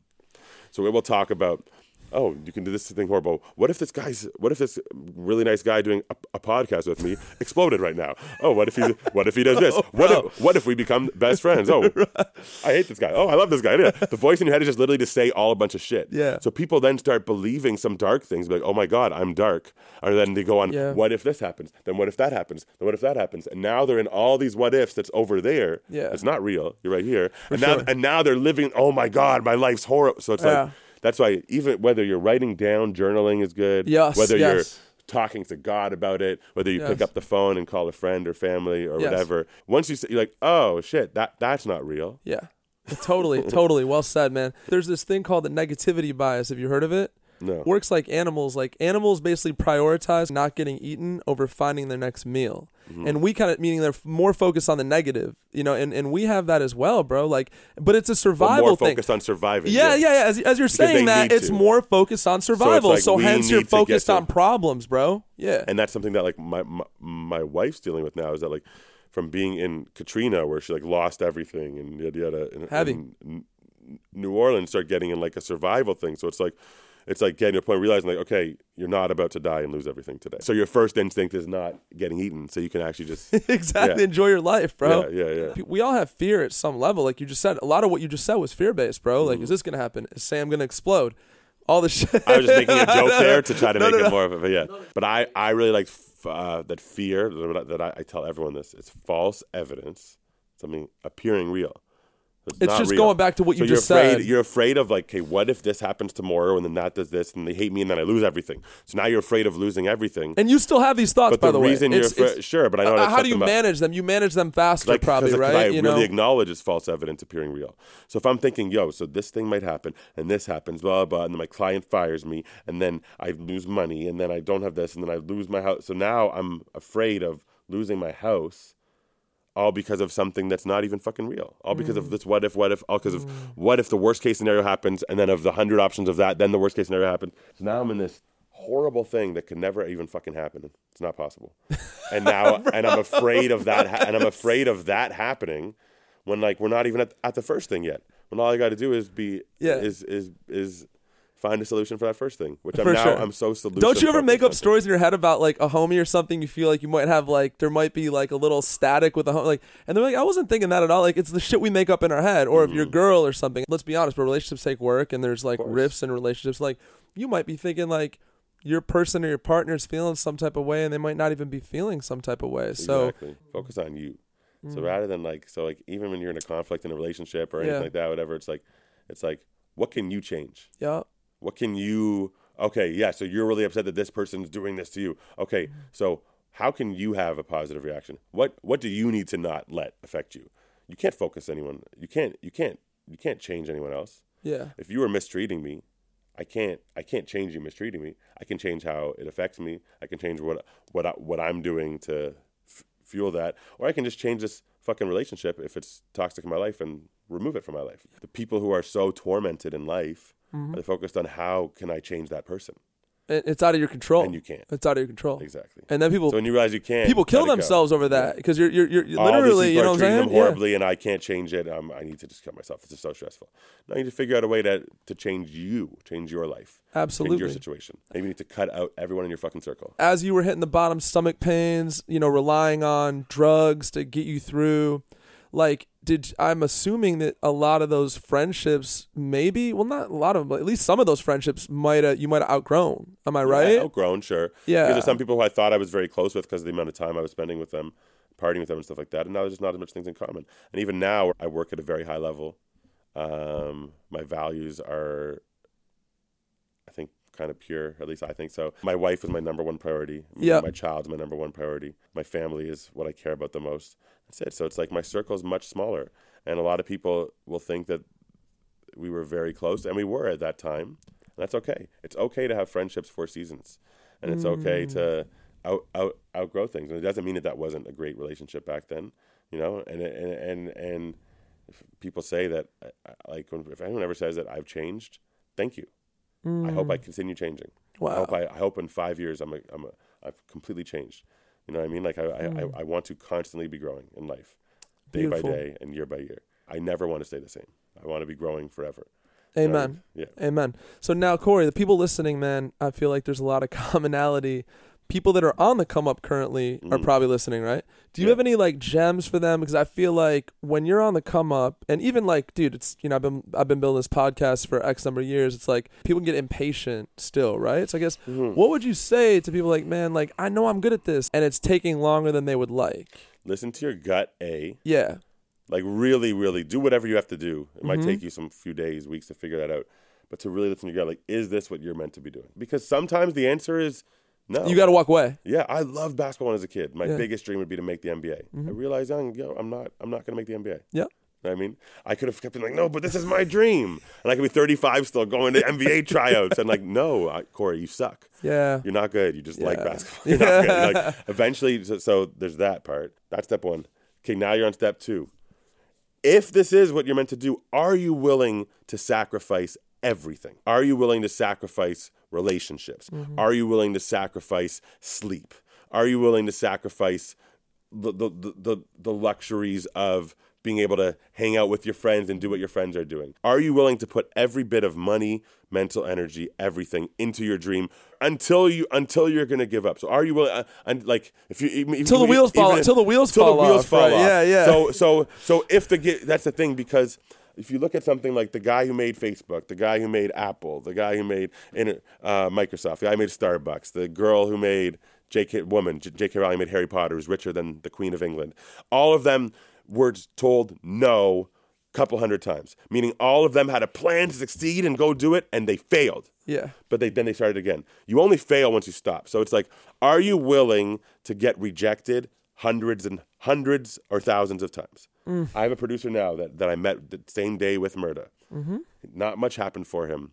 So we will talk about, oh, you can do this thing horrible. What if this guy's, what if this really nice guy doing a, a podcast with me exploded right now? Oh, what if he, what if he does this? Oh, what if, what if we become best friends? Oh, I hate this guy. Oh, I love this guy. Yeah. The voice in your head is just literally to say all a bunch of shit. Yeah. So people then start believing some dark things, like, oh my God, I'm dark. Or then they go on, Yeah. what if this happens? Then what if that happens? Then what if that happens? And now they're in all these what ifs that's over there. Yeah. It's not real. You're right here. and now sure. and now they're living, oh my God, my life's horrible. So it's Yeah. like that's why even whether you're writing down, journaling is good. Yes, Whether yes. you're talking to God about it, whether you pick up the phone and call a friend or family or Yes. whatever. Once you say, you're like, oh shit, that that's not real. Yeah. totally, totally. Well said, man. There's this thing called the negativity bias. Have you heard of it? No. Works like animals. Like animals basically prioritize not getting eaten over finding their next meal. Mm-hmm. And we kind of meaning they're f- more focused on the negative, you know, and, and we have that as well, bro. Like, but it's a But survival more thing. focused on surviving. Yeah, yeah, yeah. As, as you're saying that, it's to. more focused on survival. So, like, we hence you're to focused to- on problems, bro. Yeah. and that's something that like my, my my wife's dealing with now is that like from being in Katrina where she like lost everything and yada yada and, Heavy. and New Orleans start getting in like a survival thing so it's like it's like getting to a point realizing like okay you're not about to die and lose everything today so your first instinct is not getting eaten so you can actually just exactly. Yeah. Enjoy your life, bro. yeah yeah yeah we all have fear at some level. Like you just said, a lot of what you just said was fear based, bro. Like, is this gonna happen? Is Sam gonna explode? All the shit. I was just making a joke there to try to No, make no, it more of a but yeah. But I, I really like f- uh, that fear that I- that I, I tell everyone this. It's false evidence, something appearing real. It's not just real. going back to what so you you're just afraid, said. You're afraid of like, okay, what if this happens tomorrow and then that does this and they hate me and then I lose everything. So now you're afraid of losing everything. and you still have these thoughts, but by the, the, way. reason you're It's- afraid, it's- sure, but I know uh, how, how do you manage them? You manage them faster, like probably, because, right? I you really know, acknowledge it's false evidence appearing real. So if I'm thinking, yo, so this thing might happen and this happens, blah blah blah, and then my client fires me, and then I lose money, and then I don't have this, and then I lose my house. So now I'm afraid of losing my house. All because of something that's not even fucking real. All because Mm. of this what if, what if, all because of what if the worst case scenario happens, and then of the hundred options of that, then the worst case scenario happens. So now I'm in this horrible thing that could never even fucking happen. It's not possible. And now, and I'm afraid of that, ha- and I'm afraid of that happening when like we're not even at, at the first thing yet. When all I got to do is be Yeah. is is is find a solution for that first thing, which I'm For now sure. I'm so solution. Don't you ever make up stories in your head about like a homie or something? You feel like you might have like there might be like a little static with a home, like, and they're like, I wasn't thinking that at all. Like it's the shit we make up in our head, or if Mm-hmm. your girl or something. Let's be honest, but relationships take work, and there's like rifts in relationships. Like you might be thinking like your person or your partner's feeling some type of way, and they might not even be feeling some type of way. So exactly. focus on you. So rather than like so like even when you're in a conflict in a relationship or anything Yeah. like that, whatever, it's like it's like what can you change? yeah, What can you okay, yeah, so you're really upset that this person's doing this to you. Okay, so how can you have a positive reaction? What what do you need to not let affect you? You can't focus anyone. You can't you can't you can't change anyone else. yeah, If you were mistreating me, I can't I can't change you mistreating me. I can change how it affects me. I can change what what I, what I'm doing to f- fuel that, or I can just change this fucking relationship if it's toxic in my life and remove it from my life. The people who are so tormented in life Mm-hmm. are focused on how can I change that person. It- It's out of your control. and you can't. It's out of your control. Exactly. And then people So when you realize you can't, people kill it go. themselves over that because you're you're, you're literally you know what I'm treating saying? them Yeah. horribly, and I can't change it. Um, I need to just kill myself. This is so stressful. No, you need to figure out a way to to change you, change your life, change Absolutely. your situation. Maybe you need to cut out everyone in your fucking circle. as you were hitting the bottom, stomach pains, you know, relying on drugs to get you through. Like, did I'm assuming that a lot of those friendships, maybe, well, not a lot of them, but at least some of those friendships might have you might have outgrown. Am I right? Yeah, outgrown, sure. Yeah. Because there's some people who I thought I was very close with because of the amount of time I was spending with them, partying with them and stuff like that. And now there's just not as much things in common. And even now, I work at a very high level. Um, my values are, I think, kind of pure. At least I think so. My wife is my number one priority. Yeah. My child's my number one priority. My family is what I care about the most. That's it. So it's like my circle is much smaller. And a lot of people will think that we were very close, and we were at that time. And that's okay. It's okay to have friendships for seasons, and it's okay to out, out outgrow things. And it doesn't mean that that wasn't a great relationship back then, you know. And and and and if people say that, uh, uh, like, if anyone ever says that I've changed, thank you. I hope I continue changing. I Wow. hope I, I hope in five years I'm a, I'm a, I've completely changed. You know what I mean? Like I, I, I, I want to constantly be growing in life, day Mm. Beautiful. by day and year by year. I never want to stay the same. I want to be growing forever. You know I Amen. mean? Yeah. Amen. So now, Corey, the people listening, man, I feel like there's a lot of commonality. People that are on the come up currently are Mhm. probably listening, right? Do you Yeah. have any like gems for them? Because I feel like when you're on the come up, and even like, dude, it's you know, I've been I've been building this podcast for X number of years. It's like people get impatient still, right? So I guess Mhm. what would you say to people like, man, like I know I'm good at this, and it's taking longer than they would like. Listen to your gut, A. Yeah. Like really, really do whatever you have to do. It might Mhm. take you some few days, weeks to figure that out. But to really listen to your gut, like, is this what you're meant to be doing? Because sometimes the answer is no. You got to walk away. Yeah, I loved basketball as a kid. My Yeah. Mm-hmm. biggest dream would be to make the NBA. I realized, young, yo, I'm not. I'm not going to make the NBA. Yeah. You know I mean, I could have kept being like, no, but this is my dream, and I could be 35 still going to NBA tryouts, and like, no, I, Corey, you suck. Yeah. You're not good. You just like basketball. You're not good. Like, eventually, so, so there's that part. That's step one. Okay, now you're on step two. If this is what you're meant to do, are you willing to sacrifice everything? Are you willing to sacrifice relationships? Are you willing to sacrifice sleep? Are you willing to sacrifice the, the, the, the, luxuries of being able to hang out with your friends and do what your friends are doing? Are you willing to put every bit of money, mental energy, everything into your dream until you until you're going to give up? So are you willing? Uh, and like if you even, Till the wheels fall- till the wheels fall the wheels off, fall right, off. yeah, yeah. So so so if the that's the thing because if you look at something like the guy who made Facebook, the guy who made Apple, the guy who made uh, Microsoft, the guy who made Starbucks, the girl who made J.K. woman J.K. Rowling made Harry Potter, who's richer than the Queen of England. All of them were told no a couple hundred times, meaning all of them had a plan to succeed and go do it, and they failed Yeah. but they then they started again. You only fail once you stop. So it's like, are you willing to get rejected hundreds and hundreds or thousands of times? Mm. I have a producer now that, that I met the same day with Murda. Mm-hmm. Not much happened for him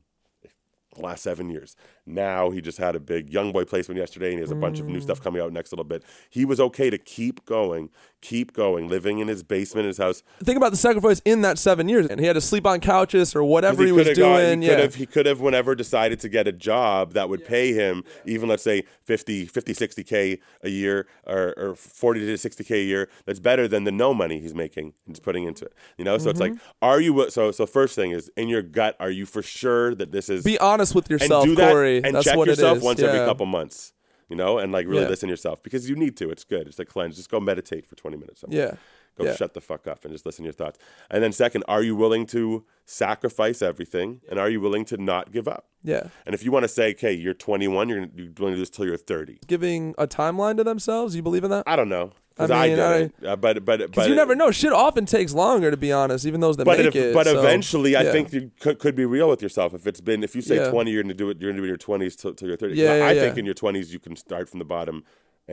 the last seven years. Now he just had a big young boy placement yesterday, and he has a bunch of new stuff coming out next little bit. He was okay to keep going, keep going, living in his basement in his house. Think about the sacrifice in that seven years, and he had to sleep on couches or whatever he, was coulda doing. got- he yeah. could have he could have whenever decided to get a job that would pay him even let's say 50 50 60k a year or, or 40 to 60k a year that's better than the no money he's making and just putting into it you know so it's like Mm-hmm. are you so so first thing is in your gut are you for sure that this is Be honest with and yourself, do that Corey. and That's check what yourself once yeah. every couple months you know and like really Yeah. listen to yourself because you need to it's good it's a cleanse just go meditate for 20 minutes somewhere. Yeah. Go Yeah. shut the fuck up and just listen to your thoughts. And then second, are you willing to sacrifice everything? And are you willing to not give up? Yeah. And if you want to say, okay, you're 21, you're, gonna, you're willing to do this till you're 30. Giving a timeline to themselves. You believe in that? I don't know. I Because I, mean, did Uh, but but but you never know. Shit often takes longer, to be honest, even those that But, make if, it. but so, eventually, I think you could, could be real with yourself. If it's been, if you say Yeah. 20, you're going to do it. You're to do it in your 20s till, till you're 30. Yeah, yeah, I yeah. think in your 20s you can start from the bottom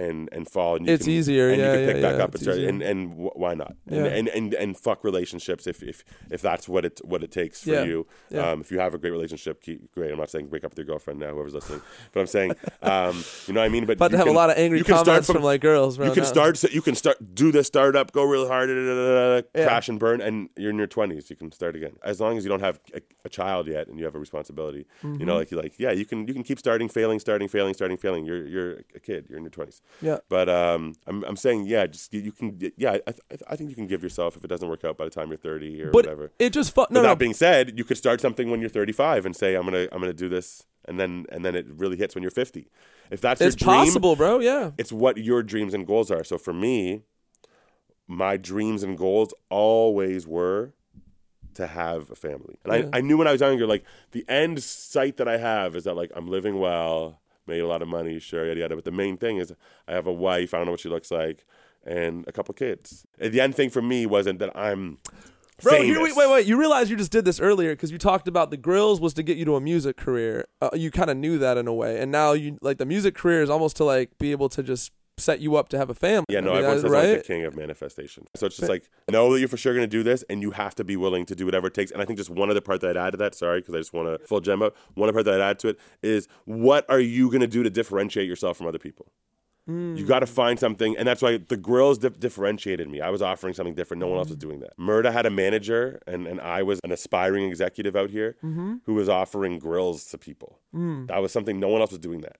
and and fall and you It's can, easier, and yeah, you can yeah, pick back yeah, up and start easier. and and wh- why not Yeah. and, and and and fuck relationships if if if that's what it what it takes for Yeah. you Yeah. um if you have a great relationship keep great I'm not saying break up with your girlfriend now whoever's listening but I'm saying um you know what I mean but About to you have a lot of angry you can start comments from, like girls. you can now. start so you can start do the startup go real hard Yeah. crash and burn and you're in your 20s you can start again as long as you don't have a, a child yet and you have a responsibility you Mm-hmm. know like you like yeah you can you can keep starting failing starting failing starting failing you're you're a kid you're in your 20s Yeah. but um i'm, I'm saying yeah just you can yeah I, I, I think you can give yourself if it doesn't work out by the time you're 30 or But whatever it just fu- no no. that being said you could start something when you're 35 and say i'm gonna i'm gonna do this and then and then it really hits when you're 50 if that's it's your dream possible, bro. Yeah. it's what your dreams and goals are. So for me, my dreams and goals always were to have a family. And Yeah. I, I knew when I was younger, like the end sight that I have is that like I'm living well, made a lot of money, sure, yada yada. But the main thing is I have a wife, I don't know what she looks like, and a couple kids. And the end thing for me wasn't that I'm Bro, here, wait, wait, wait. You realize you just did this earlier because you talked about the grills was to get you to a music career. Uh, you kind of knew that in a way, and now you like the music career is almost to like be able to just set you up to have a family. Yeah, no, I mean, everyone that- says I'm like the king of manifestation. So it's just like know that you're for sure going to do this, and you have to be willing to do whatever it takes. And I think just one other part that I'd add to that, sorry, because I just want to full gem up. One other part that I'd add to it is what are you going to do to differentiate yourself from other people? You got to hmm. find something, and that's why the grills dif- differentiated me. I was offering something different. No one else was mm. doing that. Murda had a manager, and, and I was an aspiring executive out here mm-hmm. who was offering grills to people. Mm. That was something no one else was doing that.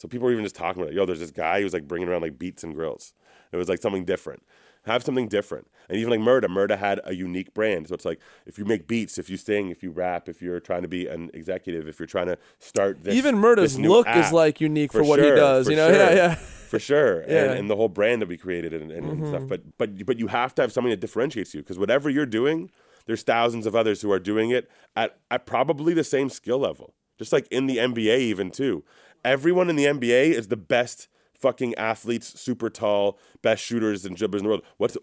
So people were even just talking about it. Yo, there's this guy who's like bringing around like beats and grills. It was like something different. Have something different. And even like Murda, Murda had a unique brand. So it's like if you make beats, if you sing, if you rap, if you're trying to be an executive, if you're trying to start this. Even Murda's this look is like unique for, For what he does. You know, sure. yeah, yeah. for sure, Yeah. Mm-hmm. and, and the whole brand that we created and, and, and stuff. But but but you have to have something that differentiates you because whatever you're doing, there's thousands of others who are doing it at at probably the same skill level. Just like in the NBA, even too, everyone in the NBA is the best fucking athletes, super tall, best shooters and dribblers in the world. What's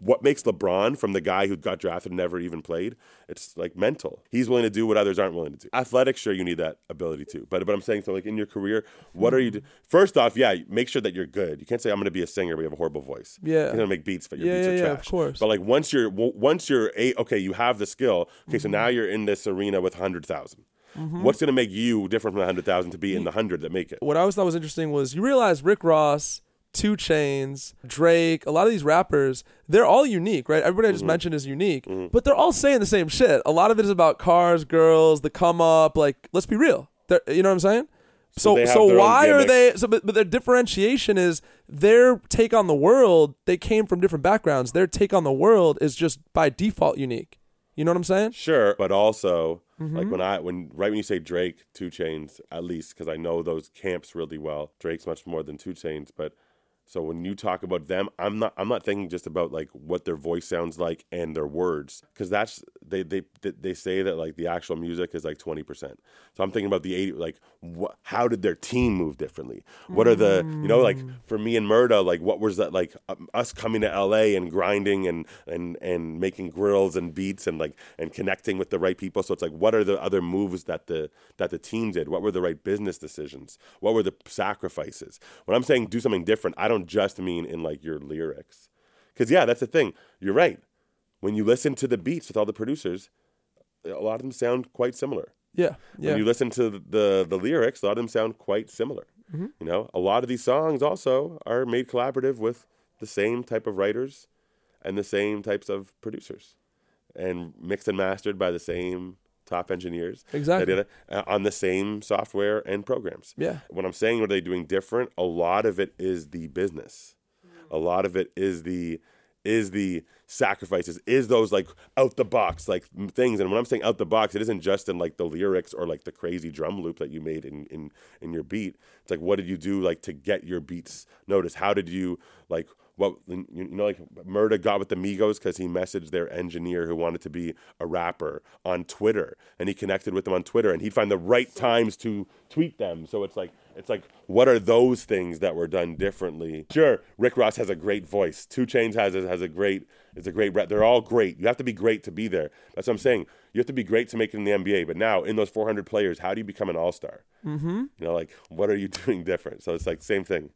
what makes LeBron from the guy who got drafted and never even played? It's like mental. He's willing to do what others aren't willing to do. Athletics, sure, you need that ability too. But but I'm saying so like in your career, what are you? Do- First off, yeah, make sure that you're good. You can't say I'm going to be a singer, but you have a horrible voice. Yeah. you're going to make beats, but your Yeah, beats yeah, are yeah, trash. of course. But like once you're w- once you're a okay, you have the skill. Okay, Mm-hmm. so now you're in this arena with hundred What's going to make you different from the hundred thousand to be in the hundred that make it? what I always thought was interesting was you realize Rick Ross, 2 Chainz, Drake, a lot of these rappers, they're all unique, right? Everybody I Mm-hmm. just mentioned is unique, but they're all saying the same shit. A lot of it is about cars, girls, the come up. Like, let's be real. They're, you know what I'm saying? So, so, own why are they? So, but, but their differentiation is their take on the world. They came from different backgrounds. Their take on the world is just by default unique. You know what I'm saying? Sure, but also Mm-hmm. like when I when right when you say Drake, 2 Chainz, at least because I know those camps really well. Drake's much more than 2 Chainz, but so when you talk about them, I'm not I'm not thinking just about like what their voice sounds like and their words because that's they they they say that like the actual music is like twenty percent. So I'm thinking about the eighty like what how did their team move differently? What are the you know like for me and Murda like what was that like um, us coming to LA and grinding and and and making grills and beats and like and connecting with the right people. So it's like what are the other moves that the that the team did? What were the right business decisions? What were the sacrifices? When I'm saying do something different, I don't just mean in like your lyrics. Cuz yeah, that's the thing. You're right. When you listen to the beats with all the producers, a lot of them sound quite similar Yeah, yeah. when you listen to the the lyrics, a lot of them sound quite similar. Mm-hmm. You know, a lot of these songs also are made collaborative with the same type of writers and the same types of producers, and mixed and mastered by the same top engineers. Exactly. it, uh, on the same software and programs. Yeah. When I'm saying what are they doing different, a lot of it is the business. A lot of it is the is the sacrifices, is those like out the box like things. And when I'm saying out the box, it isn't just in like the lyrics or like the crazy drum loop that you made in in in your beat. It's like what did you do like to get your beats noticed? How did you like what you know like Murda got with the Migos because he messaged their engineer who wanted to be a rapper on Twitter and he connected with them on Twitter and he'd find the right times to tweet them. So it's like it's like what are those things that were done differently? Sure, Rick Ross has a great voice. 2 Chainz has a, has a great is a great rap. They're all great. You have to be great to be there. That's what I'm saying. You have to be great to make it in the NBA. But now in those 400 players, how do you become an All Star? Mm-hmm. You know, like what are you doing different? So it's like same thing.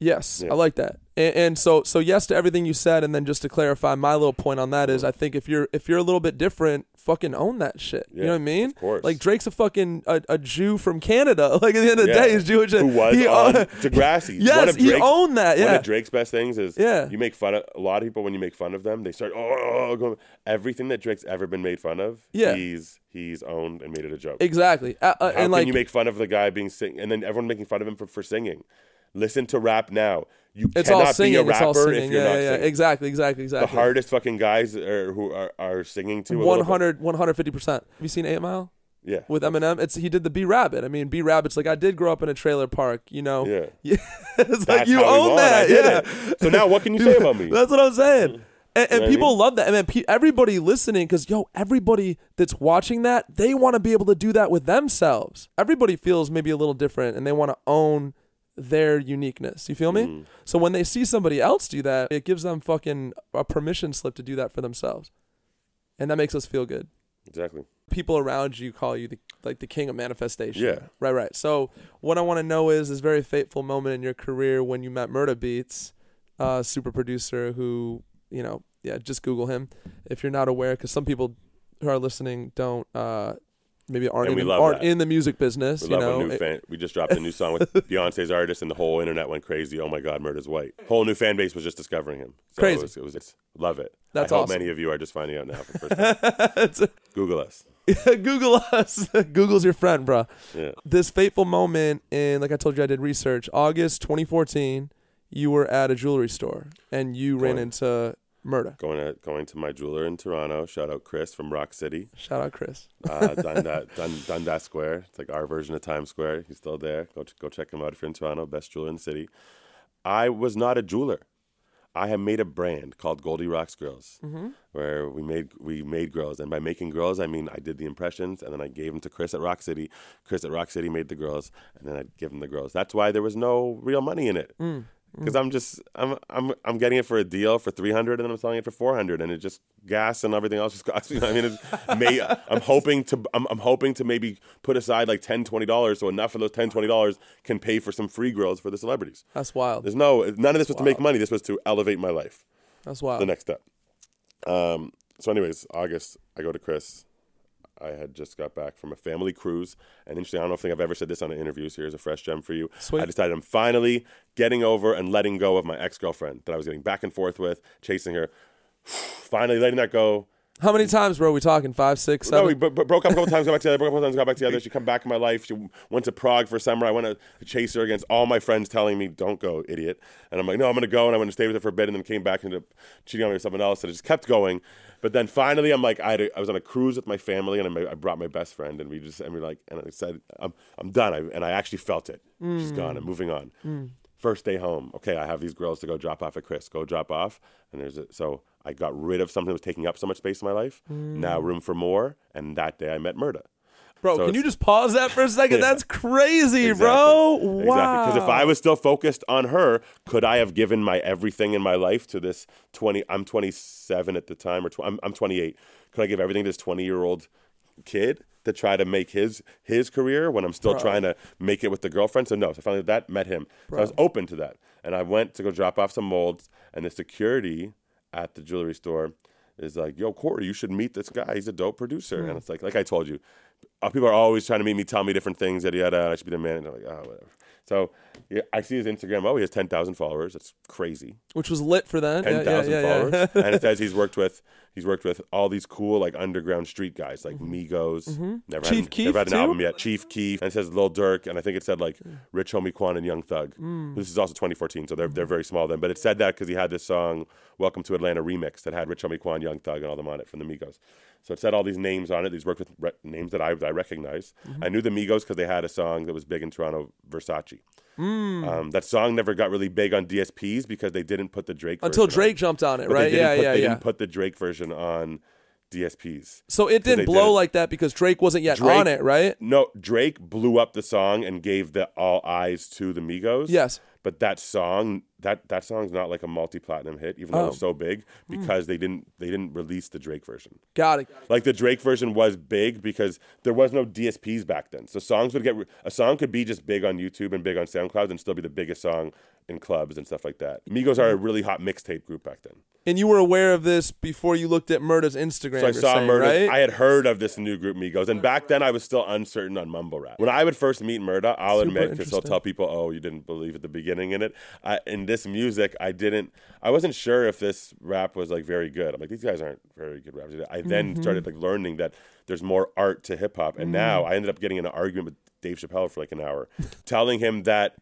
Yes, Yeah. I like that. And, and so so yes to everything you said, and then just to clarify, my little point on that is, I think if you're if you're a little bit different, fucking own that shit. You know what I mean? of course. Like Drake's a fucking a, a Jew from Canada. Like at the end of the Yeah. day, he's Jewish. Who was he, on uh, Degrassi? Yes, he owned that, One yeah. of Drake's best things is Yeah. you make fun of a lot of people when you make fun of them. They start oh, going, everything that Drake's ever been made fun of. Yeah. he's he's owned and made it a joke. exactly. Uh, uh, How and can like you make fun of the guy being sing and then everyone making fun of him for, for singing? Listen to rap now. You it's cannot singing. be a rapper if you're yeah, not yeah, singing. Exactly. Exactly. The hardest fucking guys are, who are, are singing to 100 150 percent. Have you seen Eight Mile? Yeah, with Eminem. It's he did the B Rabbit. I mean, B Rabbit's like I did grow up in a trailer park. You know, Yeah. Yeah. it's like you own that. Yeah. it. So now what can you say about me? That's what I'm saying. Mm-hmm. And, and what I people mean? love that. And then pe- everybody listening, because yo, everybody that's watching that, they want to be able to do that with themselves. Everybody feels maybe a little different, and they want to own their uniqueness. You feel me? Mm. So when they see somebody else do that, it gives them fucking a permission slip to do that for themselves, and that makes us feel good Exactly. people around you call you the like the king of manifestation. Yeah. Right, right. So what I want to know is this very fateful moment in your career when you met Murda Beats, uh, super producer who, you know, yeah, just Google him if you're not aware, because some people who are listening don't uh, maybe aren't in, aren't that. in the music business. We you love know, a new It- fan. We just dropped a new song with Beyonce's artist, and the whole internet went crazy. Oh my God, Murda's White. Whole new fan base was just discovering him. So Crazy. It was, it was it's, love it. That's I awesome. many of you are just finding out now for the first time. Google us. Google us. Google's your friend, bro. Yeah. This fateful moment, and like I told you, I did research. August 2014, you were at a jewelry store and you ran into Murda. Going to going to my jeweler in Toronto. Shout out Chris from Rock City, Shout out Chris. uh, Dundas, Dun, Dundas Square. It's like our version of Times Square. He's still there. Go ch- go check him out if you're in Toronto. Best jeweler in the city. I was not a jeweler. I have made a brand called Goldie Rocks Girls, where we made we made grills, and by making grills, I mean I did the impressions, and then I gave them to Chris at Rock City. Chris at Rock City made the grills, and then I'd give them the grills. That's why there was no real money in it, because I'm just I'm I'm I'm getting it for a deal for three hundred, and then I'm selling it for four hundred, and it just gas and everything else just costs. You know, I mean, it's may, I'm hoping to I'm, I'm hoping to maybe put aside like 10 20 dollars, so enough of those 10 20 dollars can pay for some free grills for the celebrities. That's wild. There's no none of this was to make money. This was to elevate my life. That's wild The next step. Um, so, anyways, August, I go to Chris. I had just got back from a family cruise, and interesting. I don't know if I've ever said this on an interview. So here's a fresh gem for you. Sweet. I decided I'm finally getting over and letting go of my ex girlfriend that I was getting back and forth with, chasing her. finally letting that go. How many times, bro? Are we talking five, six, No, we b- b- broke up a couple times, got back together, broke up a couple times, got back together. She come back in my life. She went to Prague for summer. I went to chase her against all my friends telling me, don't go, idiot. And I'm like, no, I'm going to go. And I went to stay with her for a bit and then came back and ended up cheating on me with someone else. And I just kept going. But then finally, I'm like, I, had a, I was on a cruise with my family and I, I brought my best friend and we just, and we're like, and I said, I'm, I'm done. I, and I actually felt it. She's hmm. gone. I'm moving on. Hmm. First day home. Okay, I have these grills to go drop off at Chris. Go drop off. And there's a, so I got rid of something that was taking up so much space in my life. Now mm. room for more. And that day I met Murda. bro, so can you just pause that for a second? Yeah. That's crazy, Exactly. bro. Exactly. Wow. Because if I was still focused on her, could I have given my everything in my life to this 20? I'm 27 at the time, or tw- I'm, I'm 28. Could I give everything to this 20 year old kid to try to make his his career when I'm still Bro. trying to make it with the girlfriend? So no. So finally that met him. So I was open to that, and I went to go drop off some molds, and the security at the jewelry store is like, "Yo, Corey, you should meet this guy. He's a dope producer." And hmm. it's like, like I told you, Uh, people are always trying to meet me, tell me different things. Yada yada. I should be the man. And I'm like, oh, whatever. So yeah, I see his Instagram. Oh, he has ten thousand followers. That's crazy. Which was lit for then. Ten thousand Yeah, yeah, yeah, followers, and it says he's worked with he's worked with all these cool like underground street guys like mm-hmm. Migos. Mm-hmm. Never Mm-hmm. Chief had, Keef, never had an too? album yet. Chief Keef, and it says Lil Durk, and I think it said like mm. Rich Homie Quan and Young Thug. Mm. This is also 2014, so they're they're mm-hmm. very small then. But it said that because he had this song "Welcome to Atlanta" remix that had Rich Homie Quan, Young Thug, and all them on it from the Migos. So it said all these names on it. These worked with re- names that I I recognize. Mm-hmm. I knew the Migos because they had a song that was big in Toronto, Versace. Mm. Um, that song never got really big on DSPs because they didn't put the Drake Until version on. Drake jumped on it, But right? They Yeah, put, yeah, they yeah. didn't put the Drake version on DSPs. So it they didn't blow didn't. like that because Drake wasn't yet Drake- on it, right? No, Drake blew up the song and gave the all eyes to the Migos. Yes. But that song that that song's not like a multi-platinum hit, even though Oh. it's so big, hmm. because they didn't they didn't release the Drake version. Got it. Like the Drake version was big because there was no DSPs back then. So songs would get re- a song could be just big on YouTube and big on SoundCloud and still be the biggest song in clubs and stuff like that. Migos are a really hot mixtape group back then. And you were aware of this before you looked at Murda's Instagram. So I saw saying, Murda. right? I had heard of this new group Migos, and back then I was still uncertain on mumble rap. When I would first meet Murda, I'll Super admit because he'll tell people, "Oh, you didn't believe at the beginning in it." I, in this music, I didn't. I wasn't sure if this rap was like very good. I'm like, these guys aren't very good rappers. I then Mm-hmm. started like learning that there's more art to hip hop, and now I ended up getting in an argument with Dave Chappelle for like an hour, telling him that.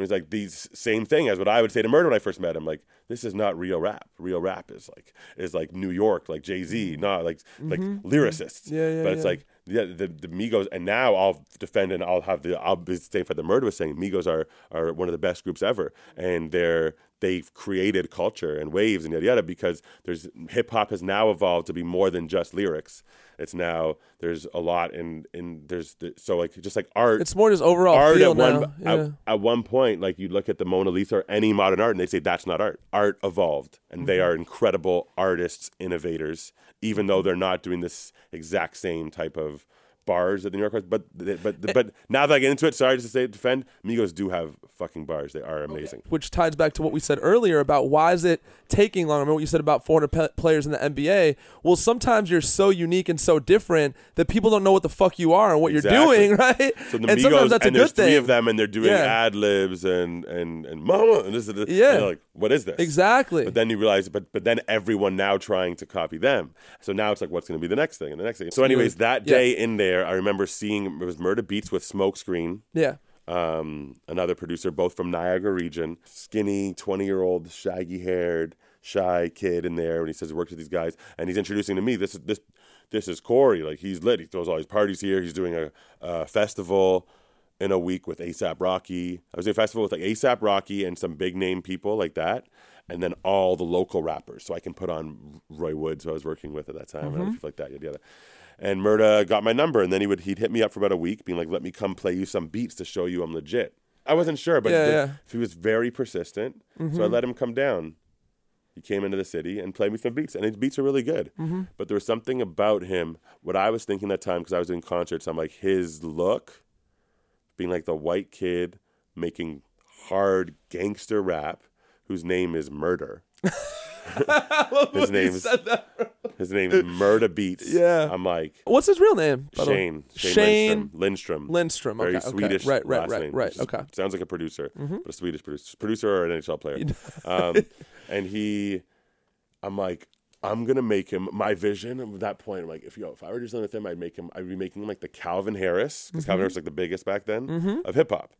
When he's like these same thing as what I would say to Murda when I first met him, like this is not real rap. Real rap is like is like New York, like Jay Z, not like like lyricists. Mm-hmm. Yeah, yeah, But it's yeah. like yeah, the the Migos, and now I'll defend and I'll have the I'll be the same for the murder was saying Migos are are one of the best groups ever, and they're they've created culture and waves and yada yada because there's hip hop has now evolved to be more than just lyrics. It's now there's a lot and in there's so like just like art. it's more just overall art at one. Yeah. at, at one point, like you look at the Mona Lisa or any modern art, and they say that's not art. Art evolved, and Mm-hmm. they are incredible artists, innovators, even though they're not doing this exact same type of bars that the New York. But but but but now that I get into it, sorry just to say defend Migos do have fucking bars. They are oh, amazing. which ties back to what we said earlier about why is it taking long? Remember what you said about 400 pe- players in the NBA? Well, sometimes you're so unique and so different that people don't know what the fuck you are and what Exactly. you're doing, right? So the and Migos, sometimes that's a and there's good three of them, and they're doing Yeah. ad libs and and and mama, and this is the, Yeah. and like what is this Exactly. But then you realize, but but then everyone now trying to copy them. So now it's like, what's going to be the next thing and the next thing. So, anyways, that Yeah. day in there, I remember seeing it was Murda Beats with Smokescreen, yeah. um, another producer, both from Niagara region, skinny, twenty year old, shaggy haired, shy kid in there, and he says he works with these guys, and he's introducing to me this is this this is Corey, like he's lit. He throws all his parties here. He's doing a, a festival in a week with ASAP Rocky. I was doing a festival with like ASAP Rocky and some big name people like that. And then all the local rappers. So I can put on Roy Woods, who I was working with at that time, and people like that, yada yada. And Murda got my number, and then he would he'd hit me up for about a week, being like, "Let me come play you some beats to show you I'm legit." I wasn't sure, but Yeah, the- yeah. Mm-hmm. he was very persistent, so I let him come down. He came into the city and played me some beats, and his beats are really good. Mm-hmm. But there was something about him. What I was thinking that time, because I was doing concerts, I'm like his look, being like the white kid making hard gangster rap, whose name is Murda. his name is his name is Murda Beats. Yeah. I'm like What's his real name? by the way? Shane. Shane, Shane Lindstrom. Lindstrom. Lindstrom. Very okay, okay. Swedish. Right, right, right, name, right. Okay. Mm-hmm. Sounds like a producer, but a Swedish producer, producer or an NHL player. um, and he, I'm like, I'm gonna make him. My vision at that point, I'm like, if yo, if I were just with him, I'd make him. I'd be making him like the Calvin Harris because Mm-hmm. Calvin Harris was like the biggest back then of hip hop.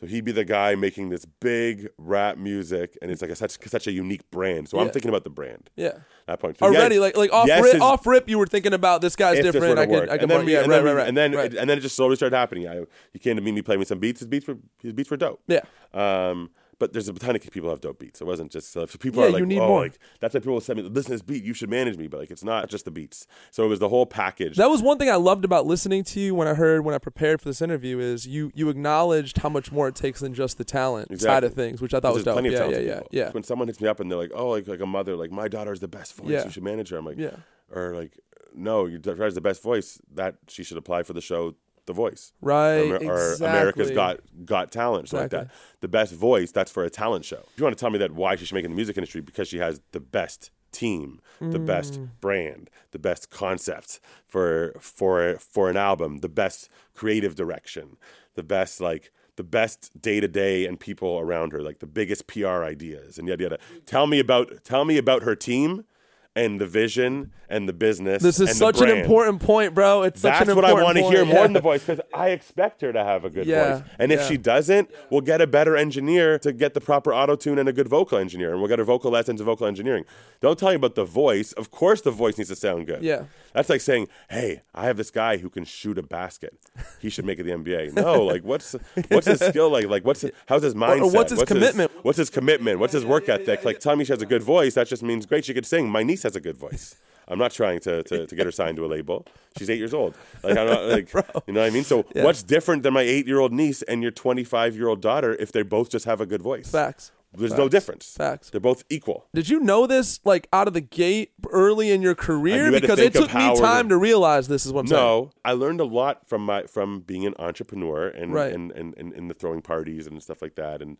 So he'd be the guy making this big rap music, and it's like a, such such a unique brand. So I'm thinking about the brand. Yeah. At that point So Already, yeah, like like off yes rip, is- off rip, you were thinking about this guy's if this different. I could. I could, and then we, yeah, and right, then right, right, and then right. it, and then it just slowly started happening. I, he came to meet me, played me some beats. His beats were his beats were dope. yeah. Um, but there's a ton of people who have dope beats. It wasn't just so people Yeah, are like, you need oh, more. like that's why people will send me listen to this beat. You should manage me, but like it's not just the beats. So it was the whole package. That was one thing I loved about listening to you when I heard when I prepared for this interview is you you acknowledged how much more it takes than just the talent side of things, which I thought was dope. plenty of Yeah, yeah, yeah, people. yeah. When someone hits me up and they're like, oh, like like a mother, like my daughter's the best voice. Yeah. You should manage her. I'm like, Yeah. or like, no, your daughter's the best voice. That she should apply for the show. The Voice, Right. or, or exactly. America's Got Got Talent, something like that. The best voice, that's for a talent show. If you want to tell me that why she should make it in the music industry, because she has the best team, the best Mm. brand, the best concept for for for an album, the best creative direction, the best like the best day to day and people around her, like the biggest PR ideas and yada yada. Tell me about tell me about her team and the vision and the business. This is such an important point, bro. It's such That's an what I want to hear more Yeah. than the voice because I expect her to have a good Yeah, voice. And if yeah. she doesn't, we'll get a better engineer to get the proper auto tune and a good vocal engineer. And we'll get her vocal lessons and vocal engineering. Don't tell me about the voice. Of course, the voice needs to sound good. Yeah. That's like saying, hey, I have this guy who can shoot a basket. He should make it the NBA. No, like, what's what's his skill like? Like, what's how's his mindset? what's his commitment? what's his commitment? What's his work ethic? Like, tell me she has a good voice, that just means great. She could sing. My niece has a good voice. I'm not trying to, to, to get her signed to a label. She's eight years old. Like, I'm not, like you know what I mean? So, what's different than my eight year old niece and your 25 year old daughter if they both just have a good voice? Facts. There's no difference. Facts. They're both equal. Did you know this like out of the gate early in your career? to Because it took me time to realize this is what I'm saying. No, I learned a lot from my from being an entrepreneur and Right. and, and, and, and the throwing parties and stuff like that and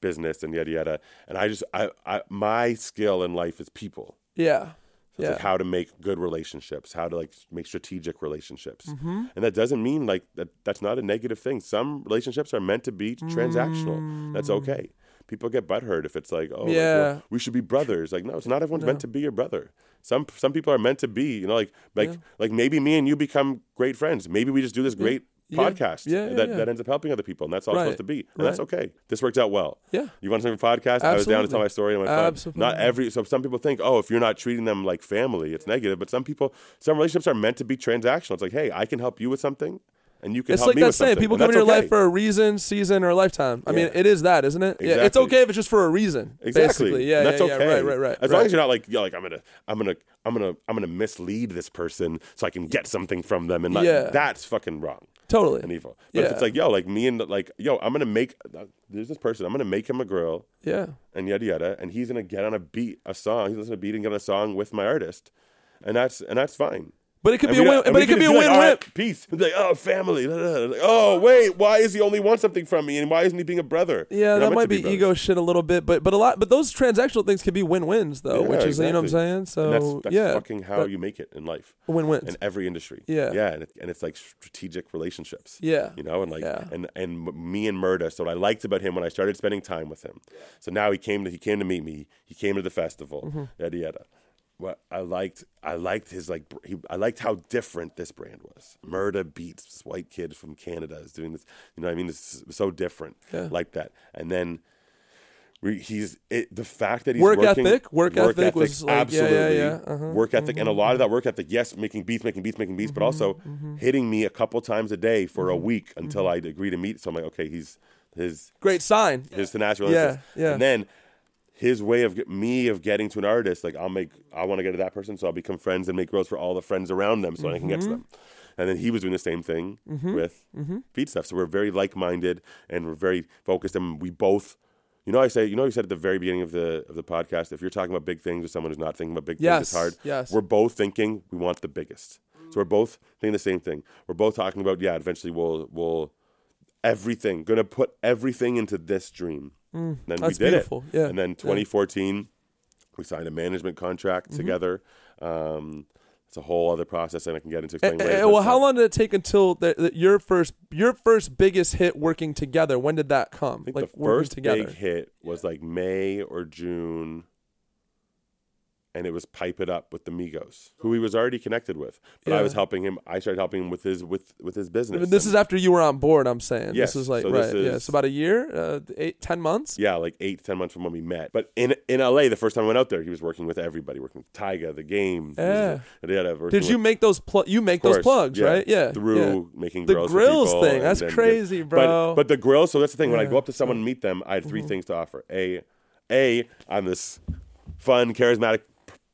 business and yada yada. And I just I, I my skill in life is people. Yeah. It's Yeah. like how to make good relationships, how to like make strategic relationships, Mm-hmm. and that doesn't mean like that. That's not a negative thing. Some relationships are meant to be transactional. That's okay. People get butthurt if it's like, oh, like, Mm. Yeah. well, we should be brothers. Like, no, it's not everyone's meant to be your brother. Some some people are meant to be, you know, like like like maybe me and you become great friends. Maybe we just do this great Yeah. Podcast Yeah, yeah, that, yeah. that ends up helping other people, and that's all it's supposed to be. And that's okay. This worked out well. Yeah. You want something for a podcast? I was down to tell my story on my. Absolutely. Not every so some people think, oh, if you're not treating them like family, it's negative. But some people, some relationships are meant to be transactional. It's like, hey, I can help you with something, and you can It's help like me that with saying, something. people come in that's your okay. life for a reason, season, or a lifetime. I mean, it is that, isn't it? Yeah, it's okay if it's just for a reason. Exactly. Basically. Yeah, And that's yeah, yeah. okay. Right, right, right. As right. long as you're not like, you're like, I'm gonna, I'm gonna, I'm gonna, I'm gonna mislead this person so I can get something from them, and like, Yeah. that's fucking wrong totally. and evil. But if it's like, yo, like me and like, yo, I'm gonna make, uh, there's this person, I'm gonna make him a grill Yeah. and yada yada, and he's gonna get on a beat, a song. He's listening to a beat and get on a song with my artist, and that's and that's fine. But it could be a win. But it could be a win-win. right, peace. It's like, oh, family. Like, oh, wait, why is he only want something from me, and why isn't he being a brother? Yeah, that might to be, ego shit a little bit, but but a lot. But those transactional things can be win-wins though, Yeah, which is you know what I'm saying. So that's, that's yeah, fucking how you make it in life, win-wins. in every industry. Yeah. yeah, and, it, and it's like strategic relationships. Yeah. you know, and like Yeah. and and me and Murda. So what I liked about him when I started spending time with him. So now he came to he came to meet me. He came to the festival. Mm-hmm. Yada yada. What I liked, I liked his like, he, I liked how different this brand was. Murda beats this white kid from Canada is doing this. You know, what I mean, it's so different, Yeah. like that. And then we, he's it, the fact that he's Work working, ethic? Work ethic was like, yeah, yeah, absolutely yeah, uh-huh, work ethic, and a lot of mm-hmm. that work ethic. Yes, making beats, making beats, making beats, but mm-hmm. also mm-hmm. hitting me a couple times a day for a week until I'd agree to meet. So I'm like, okay, he's his Great sign. his tenacious. Yeah, yeah. And then his way of me of getting to an artist, like I'll make, I want to get to that person, so I'll become friends and make grills for all the friends around them, so I can get Mm-hmm. to them. And then he was doing the same thing with feed stuff. So we're very like minded and we're very focused, and we both. You know, I say, you know, you said at the very beginning of the of the podcast, if you're talking about big things with someone who's not thinking about big Yes, things, it's hard. yes. We're both thinking we want the biggest. So we're both thinking the same thing. We're both talking about, yeah, eventually we'll we'll everything, gonna put everything into this dream. Then we Mm, did beautiful. it. Yeah, And then yeah. 2014, we signed a management contract Mm-hmm. together. Um, it's a whole other process, and I can get into explaining eh, later. well, how long did it take until the, the, your first your first biggest hit working together? When did that come? I think like the working first together. big hit was like May or June, and it was "Pipe It Up" with the Migos, who he was already connected with. But I was helping him. I started helping him with his with with his business. this and- is after you were on board. I'm saying Yes, this is like so right. this yeah, is- it's about a year, uh, eight, ten months. yeah, like eight ten months from when we met. But in in LA, the first time I went out there, he was working with everybody, working with Tyga, the game. Yeah. yeah, Did you with- make those pl- You make Of those course, plugs, right? Yeah. Through yeah. making The grills grills thing, that's crazy, But, bro. but the grills, so that's the thing. When I go up to someone and meet them, I had 3 things to offer. A, A, I'm this fun, charismatic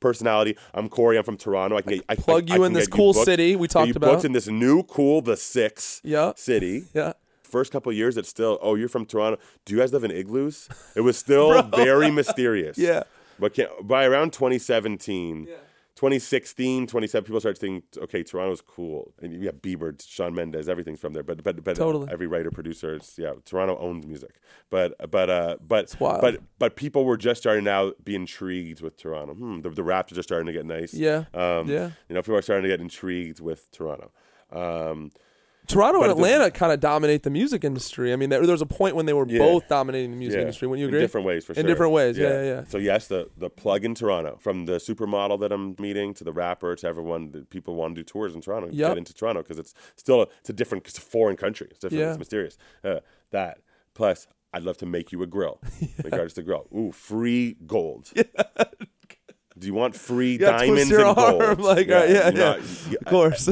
personality. I'm Corey. I'm from Toronto. I can get I, Plug I, you I in this cool booked- city we talked about. booked in this new cool, the six Yeah. city. Yeah. First couple of years, it's still. Oh, you're from Toronto. Do you guys live in igloos? It was still very mysterious. Yeah. But can, by around 2017, 2016, 27, people started thinking, okay, Toronto's cool. And you have Bieber, Shawn Mendes, everything's from there. But but but Totally. every writer, producer, it's, yeah, Toronto owns music. But but uh but but but people were just starting now be intrigued with Toronto. Hmm, the, the raps are just starting to get nice. Yeah. Um, Yeah. You know, people are starting to get intrigued with Toronto. Um, Toronto But and Atlanta kind of dominate the music industry. I mean, there, there was a point when they were Yeah. both dominating the music yeah, industry. When you in agree? different ways for sure. In different ways, yeah, yeah, yeah. So yes, the the plug in Toronto, from the supermodel that I'm meeting to the rapper to everyone, that people want to do tours in Toronto. Yep. Get into Toronto because it's still a, it's a different, it's a foreign country. It's different. Yeah. It's mysterious. Uh, that plus. I'd love to make you a grill. Make artist a grill. Ooh, free gold. Do you want free Yeah, diamonds your and gold? arm, like, uh, yeah, yeah. not- you- Of course.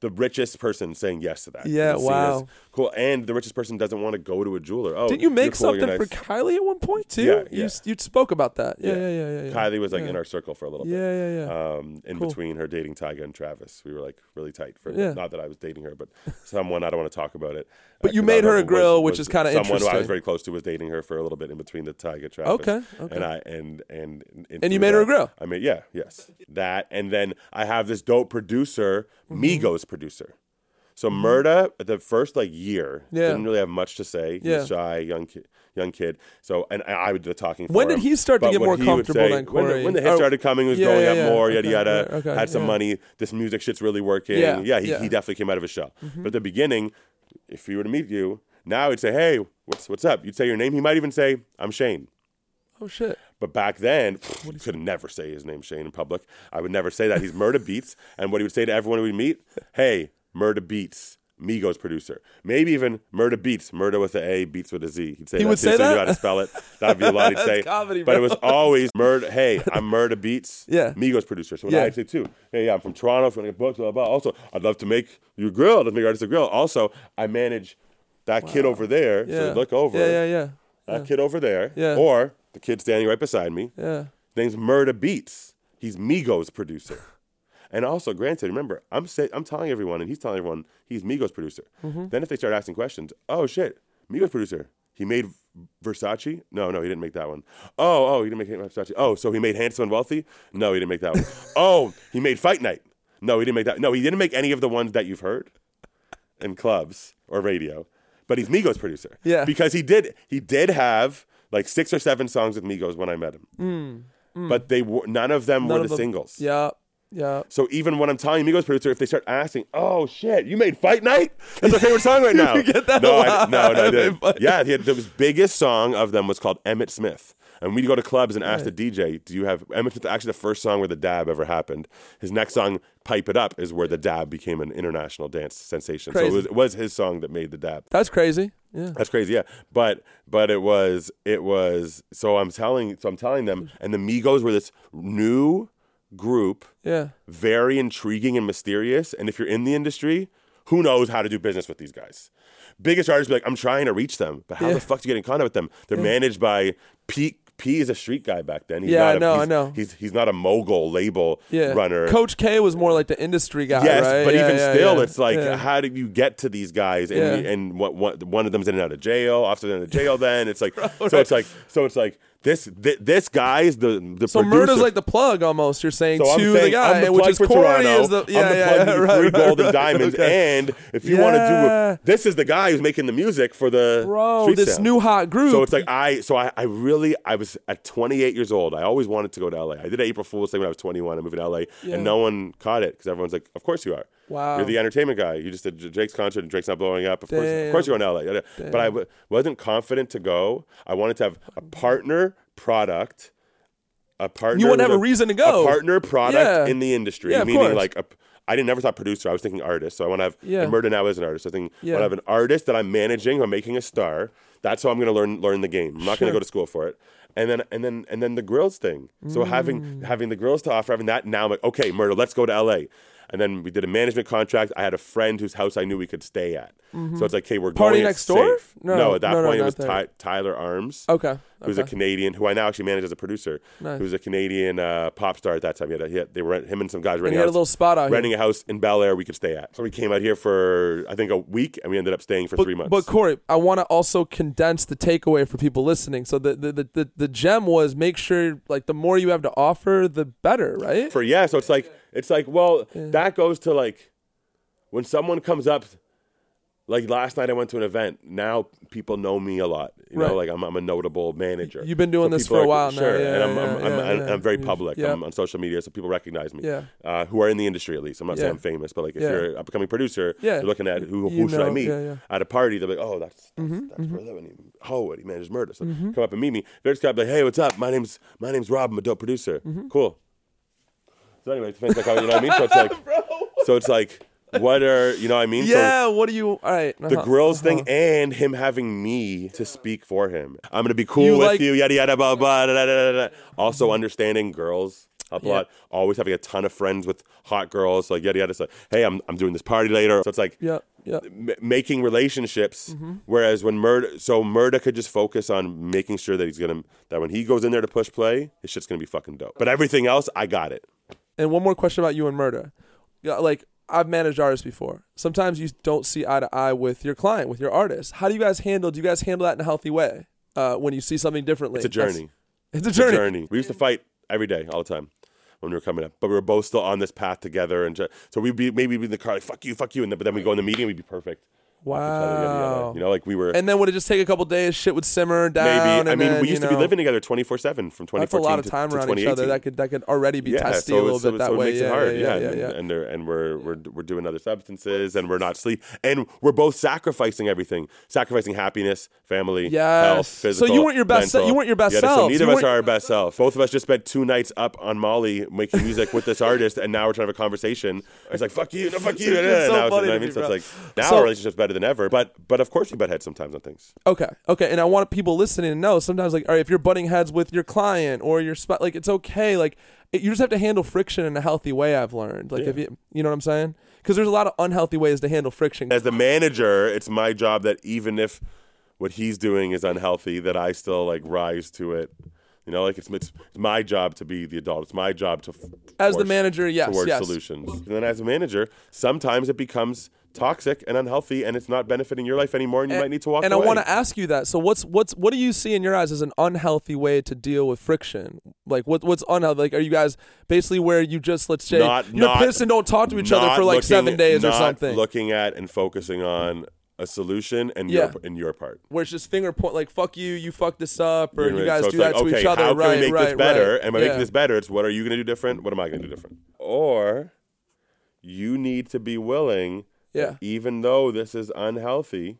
The richest person saying yes to that. Yeah, wow. Cool. And the richest person doesn't want to go to a jeweler. Oh, Didn't you make cool, something for. Kylie at one point too? Yeah, You yeah. s- you spoke about that. Yeah, Yeah. yeah, yeah, yeah. Kylie was like in our circle for a little bit. Yeah, yeah, yeah. Um, in Cool. between her dating Tyga and Travis, we were like really tight for Yeah. Not that I was dating her, but someone I don't want to talk about it. But you made her a was- grill, which was is kinda interesting. Someone who I was very close to was dating her for a little bit in between the Tyga Travis. Okay, okay. And I and and and, And you made her a grill? I mean, yeah, yes, that, and then I have this dope producer, Mm-hmm. Migos producer. So Murda, the first like year, Yeah. didn't really have much to say. He Yeah. was shy, young kid, young kid. So and I, would do the talking. For When did him. he start to get more comfortable say- than when the, when the hit Oh, started coming, was yeah, going yeah, up more. Yada Okay, yada. yeah, okay, had some money. This music shit's really working. Yeah, Yeah, he. Mm-hmm. he definitely came out of his shell. But at the beginning, if he were to meet you now, he'd say, "Hey, what's what's up?" You'd say your name. He might even say, "I'm Shane." Oh shit. But back then, he could never say his name Shane in public. I would never say that. He's Murda Beats. And what he would say to everyone we meet, hey, Murda Beats, Migos producer. Maybe even Murda Beats, Murda with a A, Beats with a Z. He'd say He that would too, say so you that? knew how to spell it. That'd be a lot he'd say. comedy, but it was always Murda, hey, I'm Murda Beats, Yeah. Migos producer. So when Yeah. I'd say too, hey, yeah, I'm from Toronto, if you want to get booked, blah, blah, blah. Also, I'd love to make you grill. I'd make artists a grill. Also, I manage that kid over there. Yeah. So look over. Yeah, yeah, yeah. That kid over there. Yeah. Or the kid standing right beside me. Yeah. His name's Murda Beats. He's Migos producer. And also, granted, remember, I'm say, I'm telling everyone, and he's telling everyone he's Migos producer. Mm-hmm. Then if they start asking questions, oh shit, Migos producer. He made Versace? No, no, he didn't make that one. Oh, oh, he didn't make Versace. Oh, so he made Handsome and Wealthy? No, he didn't make that one. oh, he made Fight Night? No, he didn't make that. No, he didn't make any of the ones that you've heard in clubs or radio. But he's Migos producer. Yeah. Because he did he did have like six or seven songs with Migos when I met him. But they were none of them Mm, None were of the them- singles. Yeah. Yeah. So even when I'm telling Migos producer, if they start asking, "Oh shit, you made Fight Night? That's my favorite song right now." You get that no, I, no, no, I didn't. Yeah, he had, the biggest song of them was called Emmett Smith. And we'd go to clubs and ask the DJ, "Do you have Emmett Smith?" Actually, the first song where the dab ever happened. His next song, "Pipe It Up," is where the dab became an international dance sensation. So it was, it was his song that made the dab. That's crazy. Yeah. That's crazy, yeah. But but it was it was so I'm telling so I'm telling them, and the Migos were this new group, Yeah. very intriguing and mysterious. And if you're in the industry, who knows how to do business with these guys? Biggest artists be like, I'm trying to reach them, but how Yeah. the fuck do you get in contact with them? They're managed by Pete. P is a street guy back then. He's Yeah, not I a- know, I know. He's he's not a mogul label Yeah. runner. Coach K was more like the industry guy, Yes, right? but Yeah, even yeah, still, yeah. it's like, Yeah. how do you get to these guys? And, Yeah. and what, what, one of them's in and out of jail. They're in the jail, then it's like, so it's like, so it's like this, this, this guy's the the So producer. Murda's like the plug almost. You're saying So to saying the guy, the which is for Corey Toronto. is the yeah I'm the yeah, plug yeah right, three right, golden right, diamonds. okay. And if you want to Yeah. do, this is the guy who's making the music for the bro, this sound. new hot group. So it's like I, so I, I really, I was at 28 years old. I always wanted to go to LA. I did an April Fool's thing when I was 21. I moved to LA, Yeah. and no one caught it because everyone's like, "Of course you are. Wow. You're the entertainment guy. You just did Drake's concert, and Drake's not blowing up. Of course, of course you're going to LA." But I w- wasn't confident to go. I wanted to have a partner product. A partner. You wanna have a reason to go. A partner product Yeah. in the industry, Yeah, meaning like a. I didn't never thought producer. I was thinking artist. So I want to have. Yeah. And Murda now is an artist. I think Yeah. I have an artist that I'm managing, I'm making a star. That's how I'm going to learn learn the game. I'm not Sure. going to go to school for it. And then and then and then the grills thing. So Mm. having having the grills to offer, having that now, I'm like, okay, Murda, let's go to LA. And then we did a management contract. I had a friend whose house I knew we could stay at. So it's like, hey, we're Mm-hmm. Party going next door? safe. No, No, at that no, no, point it was. Ty- Tyler Arms okay. Who's a. Canadian, who I now actually manage as a producer, Nice. who's a Canadian uh, pop star at that time. He had, a- he had, they were him and some guys And renting he had a house- little spot out here. renting a house in Bel Air we could stay at. So we came out here for I think a week, and we ended up staying for But, three months. but Corey, I want to also condense the takeaway for people listening. So the, the the, the the gem was make sure like the more you have to offer, the better, right? for yeah, so it's like it's like well that goes to like when someone comes up. Like last night, I went to an event. Now people know me a lot. You know, like I'm, I'm a notable manager. You've been doing this for a while now. sure, Yeah, and I'm, yeah, I'm, yeah, I'm, I'm, very public. I'm on social media, so people recognize me. Yeah. uh, who are in the industry at least. I'm not saying I'm famous, but like if you're a becoming producer, Yeah. you're looking at who, You who should I meet at a party. They're like, oh, that's that's, Mm-hmm, that's for living. Oh, he manages Murda. So come up and meet me. They're just like, hey, what's up? My name's my name's Rob. I'm a dope producer. Mm-hmm. Cool. So anyway, it depends like how you know what I mean. So it's like, so it's like, what are you know what I mean? So, Yeah. What do you? All right. the uh-huh, grills uh-huh. thing and him having me to speak for him. I'm gonna be cool You with like- you, yada yada blah blah. Da, da, da. Also understanding girls. a Yeah. lot. Always having a ton of friends with hot girls, like yada yada. So, hey, I'm I'm doing this party later. So it's like Yeah, yeah. m- making relationships. Mm-hmm. Whereas when Murda, so Murda could just focus on making sure that he's gonna that when he goes in there to push play, his shit's gonna be fucking dope. But everything else, I got it. And one more question about you and Murda. Yeah, like I've managed artists before. Sometimes you don't see eye to eye with your client, with your artist. How do you guys handle? Do you guys handle that in a healthy way? Uh, when you see something differently, It's a journey. It's a It's a journey. journey. We used to fight every day, all the time when we were coming up, but we were both still on this path together. And ju- so we'd be maybe be in the car like "fuck you, fuck you," and then, but then we go in the meeting, we'd be perfect. Other, yada, yada. Wow. You know, like we were. And then would it just take a couple days? Shit would simmer down. Maybe I mean then, we used to be living together twenty four seven from twenty That's a lot of to, time to around each other. 2018. That could that could already be yeah, testy so, a little so, bit that so way. it makes yeah, it hard. yeah, yeah, and, yeah, and they're and we're we're we're doing other substances, and we're not sleep, and we're both sacrificing everything, sacrificing happiness, family, Yes. health, So you weren't your best you weren't your best self. So neither You of us are our best self. Both of us just spent two nights up on Molly making music with this artist, and now we're trying to have a conversation. It's like fuck you, no fuck you. And so I to mean, so it's like now our relationship's better than ever. But but of course we butt heads sometimes on things. Okay, okay, and I want people listening to know sometimes like, all right, if you're butting heads with your client or your spot, like it's okay. Like it, you just have to handle friction in a healthy way. I've learned, like if you, you know what I'm saying? Because there's a lot of unhealthy ways to handle friction. as the manager, it's my job that even if what he's doing is unhealthy, that I still like rise to it. You know, like it's it's, it's my job to be the adult. It's my job to f- As the manager, yes, towards yes. solutions. And then as a manager, sometimes it becomes toxic and unhealthy, and it's not benefiting your life anymore, and you might need to walk and away. I want to ask you that. So what's what's what do you see in your eyes as an unhealthy way to deal with friction? Like what what's unhealthy? Like are you guys basically where you just let's say Not- you're not- pissed and don't talk to each other for like looking- seven days or something? Looking at and focusing on a solution and Yeah. your and your part. where it's just finger point like fuck you, you fucked this up, or You you I guys so do that like, to okay, each other. How can right, we make right, this better? right. And by yeah. making this better, it's what are you going to do different? What am I going to do different? Or you need to be willing, Yeah. even though this is unhealthy,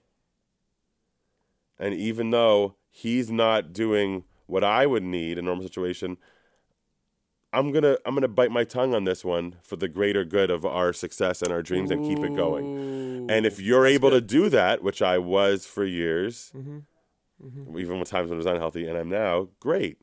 and even though he's not doing what I would need in a normal situation, I'm gonna I'm gonna bite my tongue on this one for the greater good of our success and our dreams and keep it going. And if you're able to do that, which I was for years, Mm-hmm. even with times when it was unhealthy, and I'm now, great.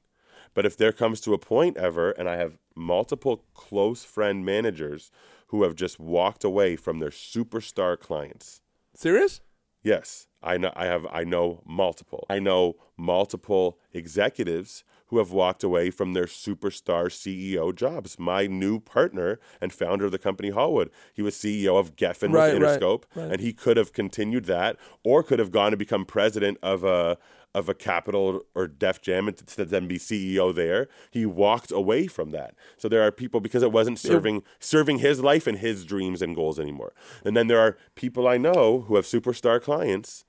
But if there comes to a point ever, and I have multiple close friend managers who have just walked away from their superstar clients, serious? yes, I know I have I know multiple. I know multiple executives who have walked away from their superstar CEO jobs. My new partner and founder of the company Hallwood, he was CEO of Geffen Right, with right, Interscope, right. and he could have continued that, or could have gone to become president of a of a Capitol or Def Jam and to then be CEO there. He walked away from that. So there are people because it wasn't serving serving his life and his dreams and goals anymore. And then there are people I know who have superstar clients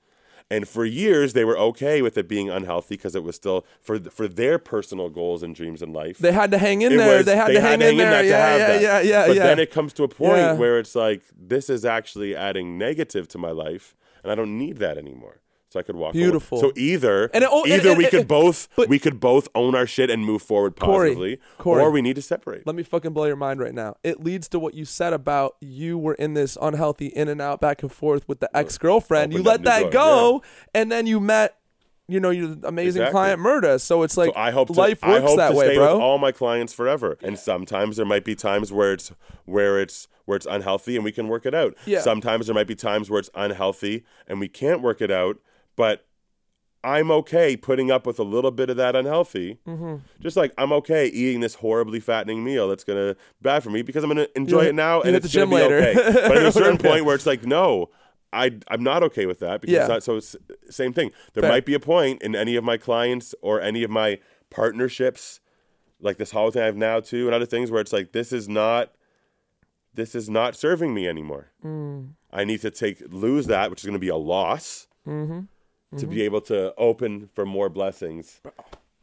and for years they were okay with it being unhealthy because it was still for for their personal goals and dreams in life. They had to hang in It there. was- they had to hang in there. that to Yeah, have yeah, that. yeah, yeah, But yeah. then it comes to a point Yeah. where it's like this is actually adding negative to my life, and I don't need that anymore. So I could walk. away. Beautiful. So either And oh, either and- we and- could both but- we could both own our shit and move forward Corey, positively, Corey. or we need to separate. Let me fucking blow your mind right now. It leads to what you said about you were in this unhealthy in and out back and forth with the ex girlfriend. You let that go, and then you met, you know, your amazing Exactly. client Murda. So it's like so I hope to, life I works hope that to way, stay bro. with all my clients forever. And sometimes there might be times where it's where it's where it's unhealthy and we can work it out. Yeah. Sometimes there might be times where it's unhealthy and we can't work it out, but I'm okay putting up with a little bit of that unhealthy. Mm-hmm. Just like I'm okay eating this horribly fattening meal that's gonna bad for me because I'm gonna enjoy it now and it's the gym gonna be later. okay. But at a certain point where it's like, no, I I'm not okay with that because Yeah. it's not, so it's same thing. There Fair. might be a point in any of my clients or any of my partnerships, like this Hollow thing I have now too, and other things where it's like this is not this is not serving me anymore. Mm. I need to take lose that, which is to be a loss, Mm-hmm. To be able to open for more blessings.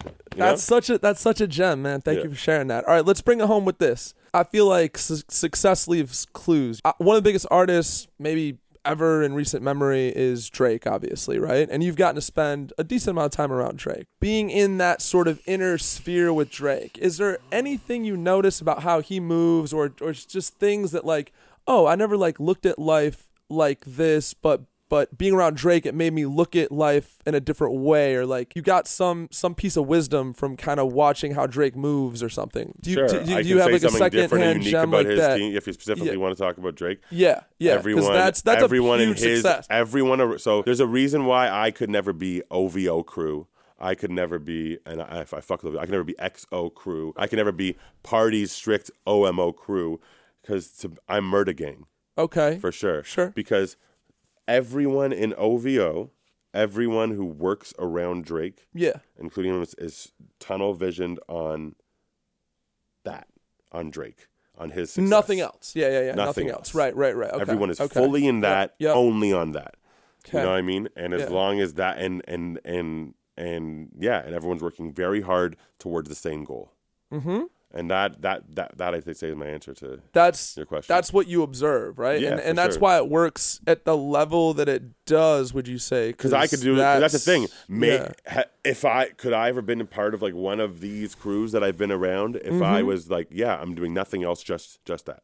You know? That's such a that's such a gem, man. Thank Yeah. you for sharing that. All right, let's bring it home with this. I feel like su- success leaves clues. Uh, one of the biggest artists, maybe ever in recent memory, is Drake, obviously, right? And you've gotten to spend a decent amount of time around Drake. Being in that sort of inner sphere with Drake, is there anything you notice about how he moves, or or just things that like, oh, I never like looked at life like this, but but being around Drake, it made me look at life in a different way, or like you got some some piece of wisdom from kind of watching how Drake moves or something. Do you sure, do, do, I do you can have say like a something second different and hand unique gem about like his that? team. If you specifically Yeah. want to talk about Drake, Yeah, yeah. everyone, that's that's everyone in his, success. everyone. So there's a reason why I could never be OVO crew. I could never be, and I, if I fuck with, it, I could never be XO crew. I could never be parties strict OMO crew because I'm Murda gang Okay, for sure. Sure. Because everyone in OVO, everyone who works around Drake, yeah, including him, is, is tunnel visioned on that, on Drake, on his success. nothing else. Yeah, yeah, yeah. Nothing, Nothing else. else. Right, right, right. Okay. Everyone is okay. fully in that, Yep. only on that. Okay. You know what I mean? And as Yeah. long as that, and and and and yeah, and everyone's working very hard towards the same goal. Mm-hmm. And that that that that I think is my answer to That's your question. that's what you observe, right? Yeah, and and that's sure. why it works at the level that it does. Would you say? because I could do it. 'cause That's the thing. May, yeah. ha, if I could, I ever been a part of like one of these crews that I've been around. If I Mm-hmm. was like, yeah, I'm doing nothing else, just just that.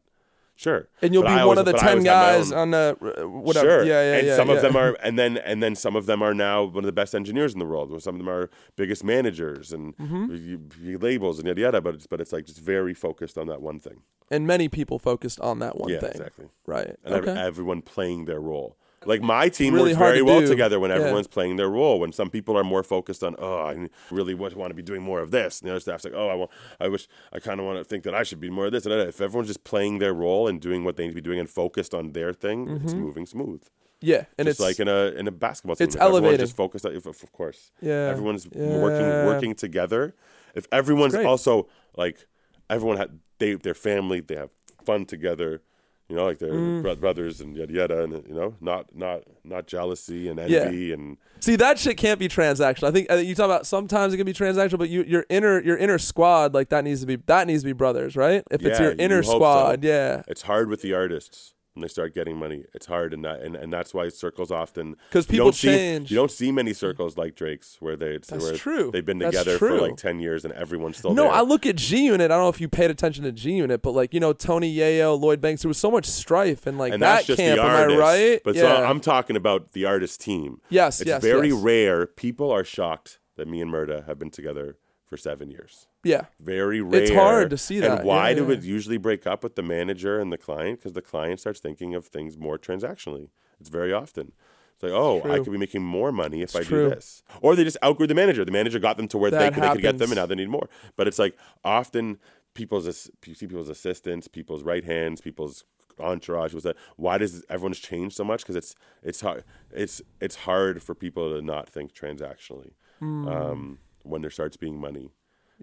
Sure. And you'll But be one always- of the ten always have my guys on the uh, whatever. Sure. Yeah, yeah, and yeah. some of them are, and then and then some of them are now one of the best engineers in the world. Some of them are biggest managers and Mm-hmm. labels and yada yada. But it's, but it's like just very focused on that one thing. and many people focused on that one yeah, thing. exactly. Right. And okay. everyone playing their role. Like my team Really works very to well do. together when Yeah. everyone's playing their role. When some people are more focused on, oh, I really want to be doing more of this, and the other staff's like, oh, I want, I wish, I kind of want to think that I should be more of this. And if everyone's just playing their role and doing what they need to be doing and focused on their thing, it's moving smooth. yeah, and just Mm-hmm. like in a in a basketball team, it's elevating. just focused. On, of course, Yeah. everyone's Yeah. working working together. If everyone's also like everyone had they their family, they have fun together. You know, like they're Mm. bro- brothers and yada yada, and you know, not not not jealousy and envy and see that shit can't be transactional. I think uh, you talk about sometimes it can be transactional, but you, your inner your inner squad like that needs to be that needs to be brothers, right? If it's your inner you hope so. squad, yeah, it's hard with the artists when they start getting money. It's hard, and that and, and that's why circles often because people don't see- change. you don't see many circles like Drake's where they That's where true. they've been together for like ten years and everyone's still No, there. I look at G Unit. I don't know if you paid attention to G Unit, but like you know Tony Yayo, Lloyd Banks, there was so much strife and like and that that's just camp. the am. I right? But yeah. so I'm talking about the artist team. Yes, it's yes, very yes. rare. People are shocked that me and Murda have been together for seven years. Yeah, Very rare. It's hard to see that, And why yeah, do yeah. it usually break up with the manager and the client? Because the client starts thinking of things more transactionally. It's very often. It's like, oh, I could be making more money if I true. do this. Or they just outgrew the manager. The manager got them to where they could, they could get them, and now they need more. But it's like often people's you see people's assistants, people's right hands, people's entourage was that why does everyone's changed so much because it's it's hard it's it's hard for people to not think transactionally um, when there starts being money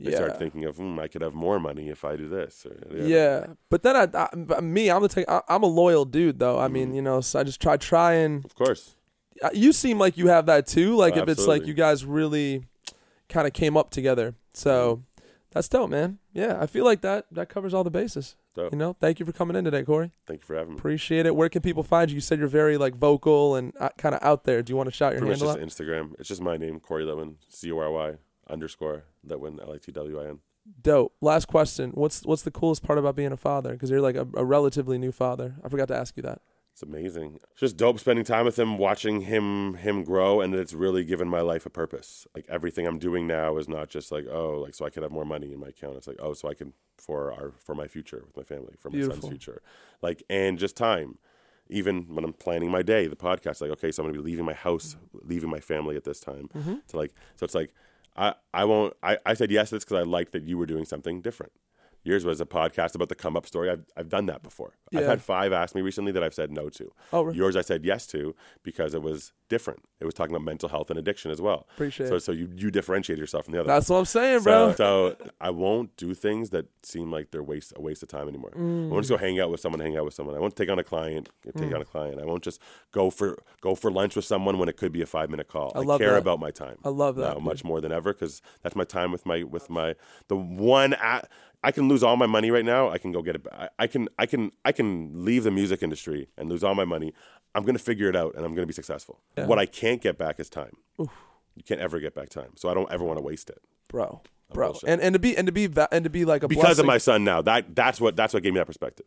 they Yeah. start thinking of hmm, I could have more money if I do this or, yeah. But then I, I me, I'm the type, I, I'm a loyal dude though. I Mm. mean, you know, so I just try try and of course you seem like you have that too. Like Oh, if it's like you guys really kind of came up together. So that's dope, man. Yeah, I feel like that that covers all the bases. Dope. You know, thank you for coming in today, Corey. thank you for having me Appreciate it. Where can people find you? You said you're very like vocal and uh, kind of out there. Do you want to shout your pretty handle just out? Instagram it's just my name Corey Litwin C O R Y underscore Litwin L I T W I N Dope. Last question. What's what's the coolest part about being a father? Because you're like a, a relatively new father. I forgot to ask you that. It's amazing. It's just dope spending time with him, watching him him grow, and it's really given my life a purpose. Like everything I'm doing now is not just like oh, like so I can have more money in my account. It's like oh, so I can for our for my future with my family, for my Beautiful. son's future, like and just time. Even when I'm planning my day, the podcast, like okay, so I'm gonna be leaving my house, leaving my family at this time. Mm-hmm. To like, so it's like I I won't. I I said yes to this because I liked that you were doing something different. Yours was a podcast about the come up story. I've, I've done that before. I've had five ask me recently that I've said no to. Oh, really? Yours I said yes to because it was different. It was talking about mental health and addiction as well. Appreciate so, it. So you, you differentiate yourself from the other. That's what I'm saying, so, bro. so I won't do things that seem like they're waste a waste of time anymore. I won't just go hang out with someone, hang out with someone. I won't take on a client, take Mm. on a client. I won't just go for go for lunch with someone when it could be a five minute call. I, love care that. about my time. I love that, now much more than ever because that's my time with my with my the one. A- I can lose all my money right now. I can go get it. I, I can I can I can leave the music industry and lose all my money. I'm gonna figure it out and I'm gonna be successful. Yeah. What I can't get back is time. You can't ever get back time. So I don't ever want to waste it bro, bro. bullshit. And and to be and to be va- and to be like a because blessing. of my son now. That that's what that's what gave me that perspective.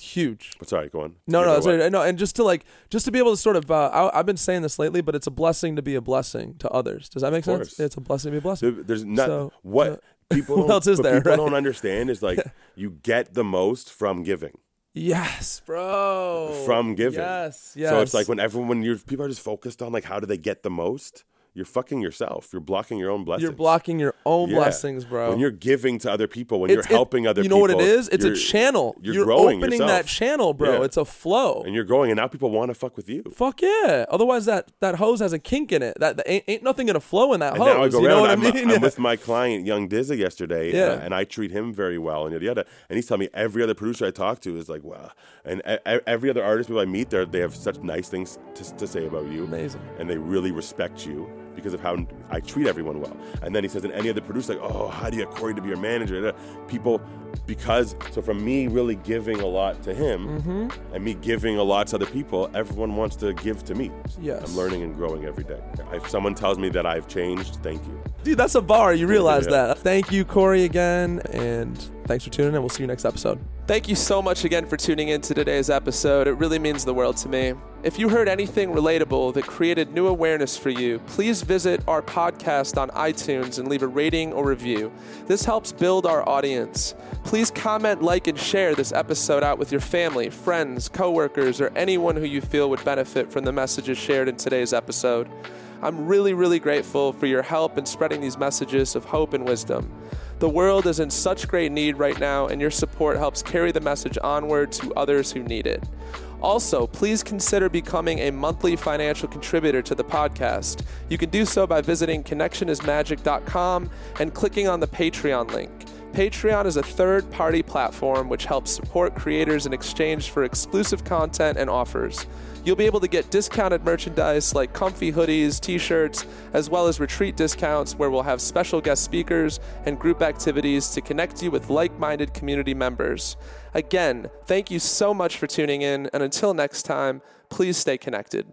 huge. But sorry, go on. No, no, know it's what? right. no, and just to like, just to be able to sort of, uh, I, I've been saying this lately, but it's a blessing to be a blessing to others. Does that make sense? It's a blessing to be a blessing. There- There's not So, what uh, people what else is what there, people right? don't understand is like you get the most from giving. Yes, bro. From giving. Yes, yes. So it's like when everyone when you're people are just focused on like how do they get the most, you're fucking yourself. You're blocking your own blessings. you're blocking your own Yeah. blessings, bro. When you're giving to other people, when It's- you're it- helping other you people. You know what it is? It's a channel. you're-. You're, growing opening yourself. that channel, bro. Yeah. It's a flow. and you're growing, and now people want to fuck with you. Fuck yeah. Otherwise, that that hose has a kink in it. That, that ain't, ain't nothing gonna flow in that And hose. now I go you know around. what I'm, I mean? I'm with my client, Young Dizza, yesterday, Yeah. uh, and I treat him very well, and yada yada. And he's telling me every other producer I talk to is like, wow. And every other artist people I meet, they they have such nice things to, to say about you. Amazing. And they really respect you because of how I treat everyone well. And then he says, and any other producer, like, oh, how do you get Corey to be your manager? People, because, so from me really giving a lot to him Mm-hmm. and me giving a lot to other people, everyone wants to give to me. Yes. I'm learning and growing every day. If someone tells me that I've changed, thank you. Dude, that's a bar. You realize Yeah. that. Thank you, Corey, again. And thanks for tuning in. We'll see you next episode. Thank you so much again for tuning in to today's episode. It really means the world to me. If you heard anything relatable that created new awareness for you, please visit our podcast on iTunes and leave a rating or review. This helps build our audience. Please comment, like, and share this episode out with your family, friends, coworkers, or anyone who you feel would benefit from the messages shared in today's episode. I'm really, really grateful for your help in spreading these messages of hope and wisdom. The world is in such great need right now, and your support helps carry the message onward to others who need it. Also, please consider becoming a monthly financial contributor to the podcast. You can do so by visiting connectionismagic.com and clicking on the Patreon link. Patreon is a third party platform which helps support creators in exchange for exclusive content and offers. You'll be able to get discounted merchandise like comfy hoodies, t shirts, as well as retreat discounts where we'll have special guest speakers and group activities to connect you with like minded community members. Again, thank you so much for tuning in, and until next time, please stay connected.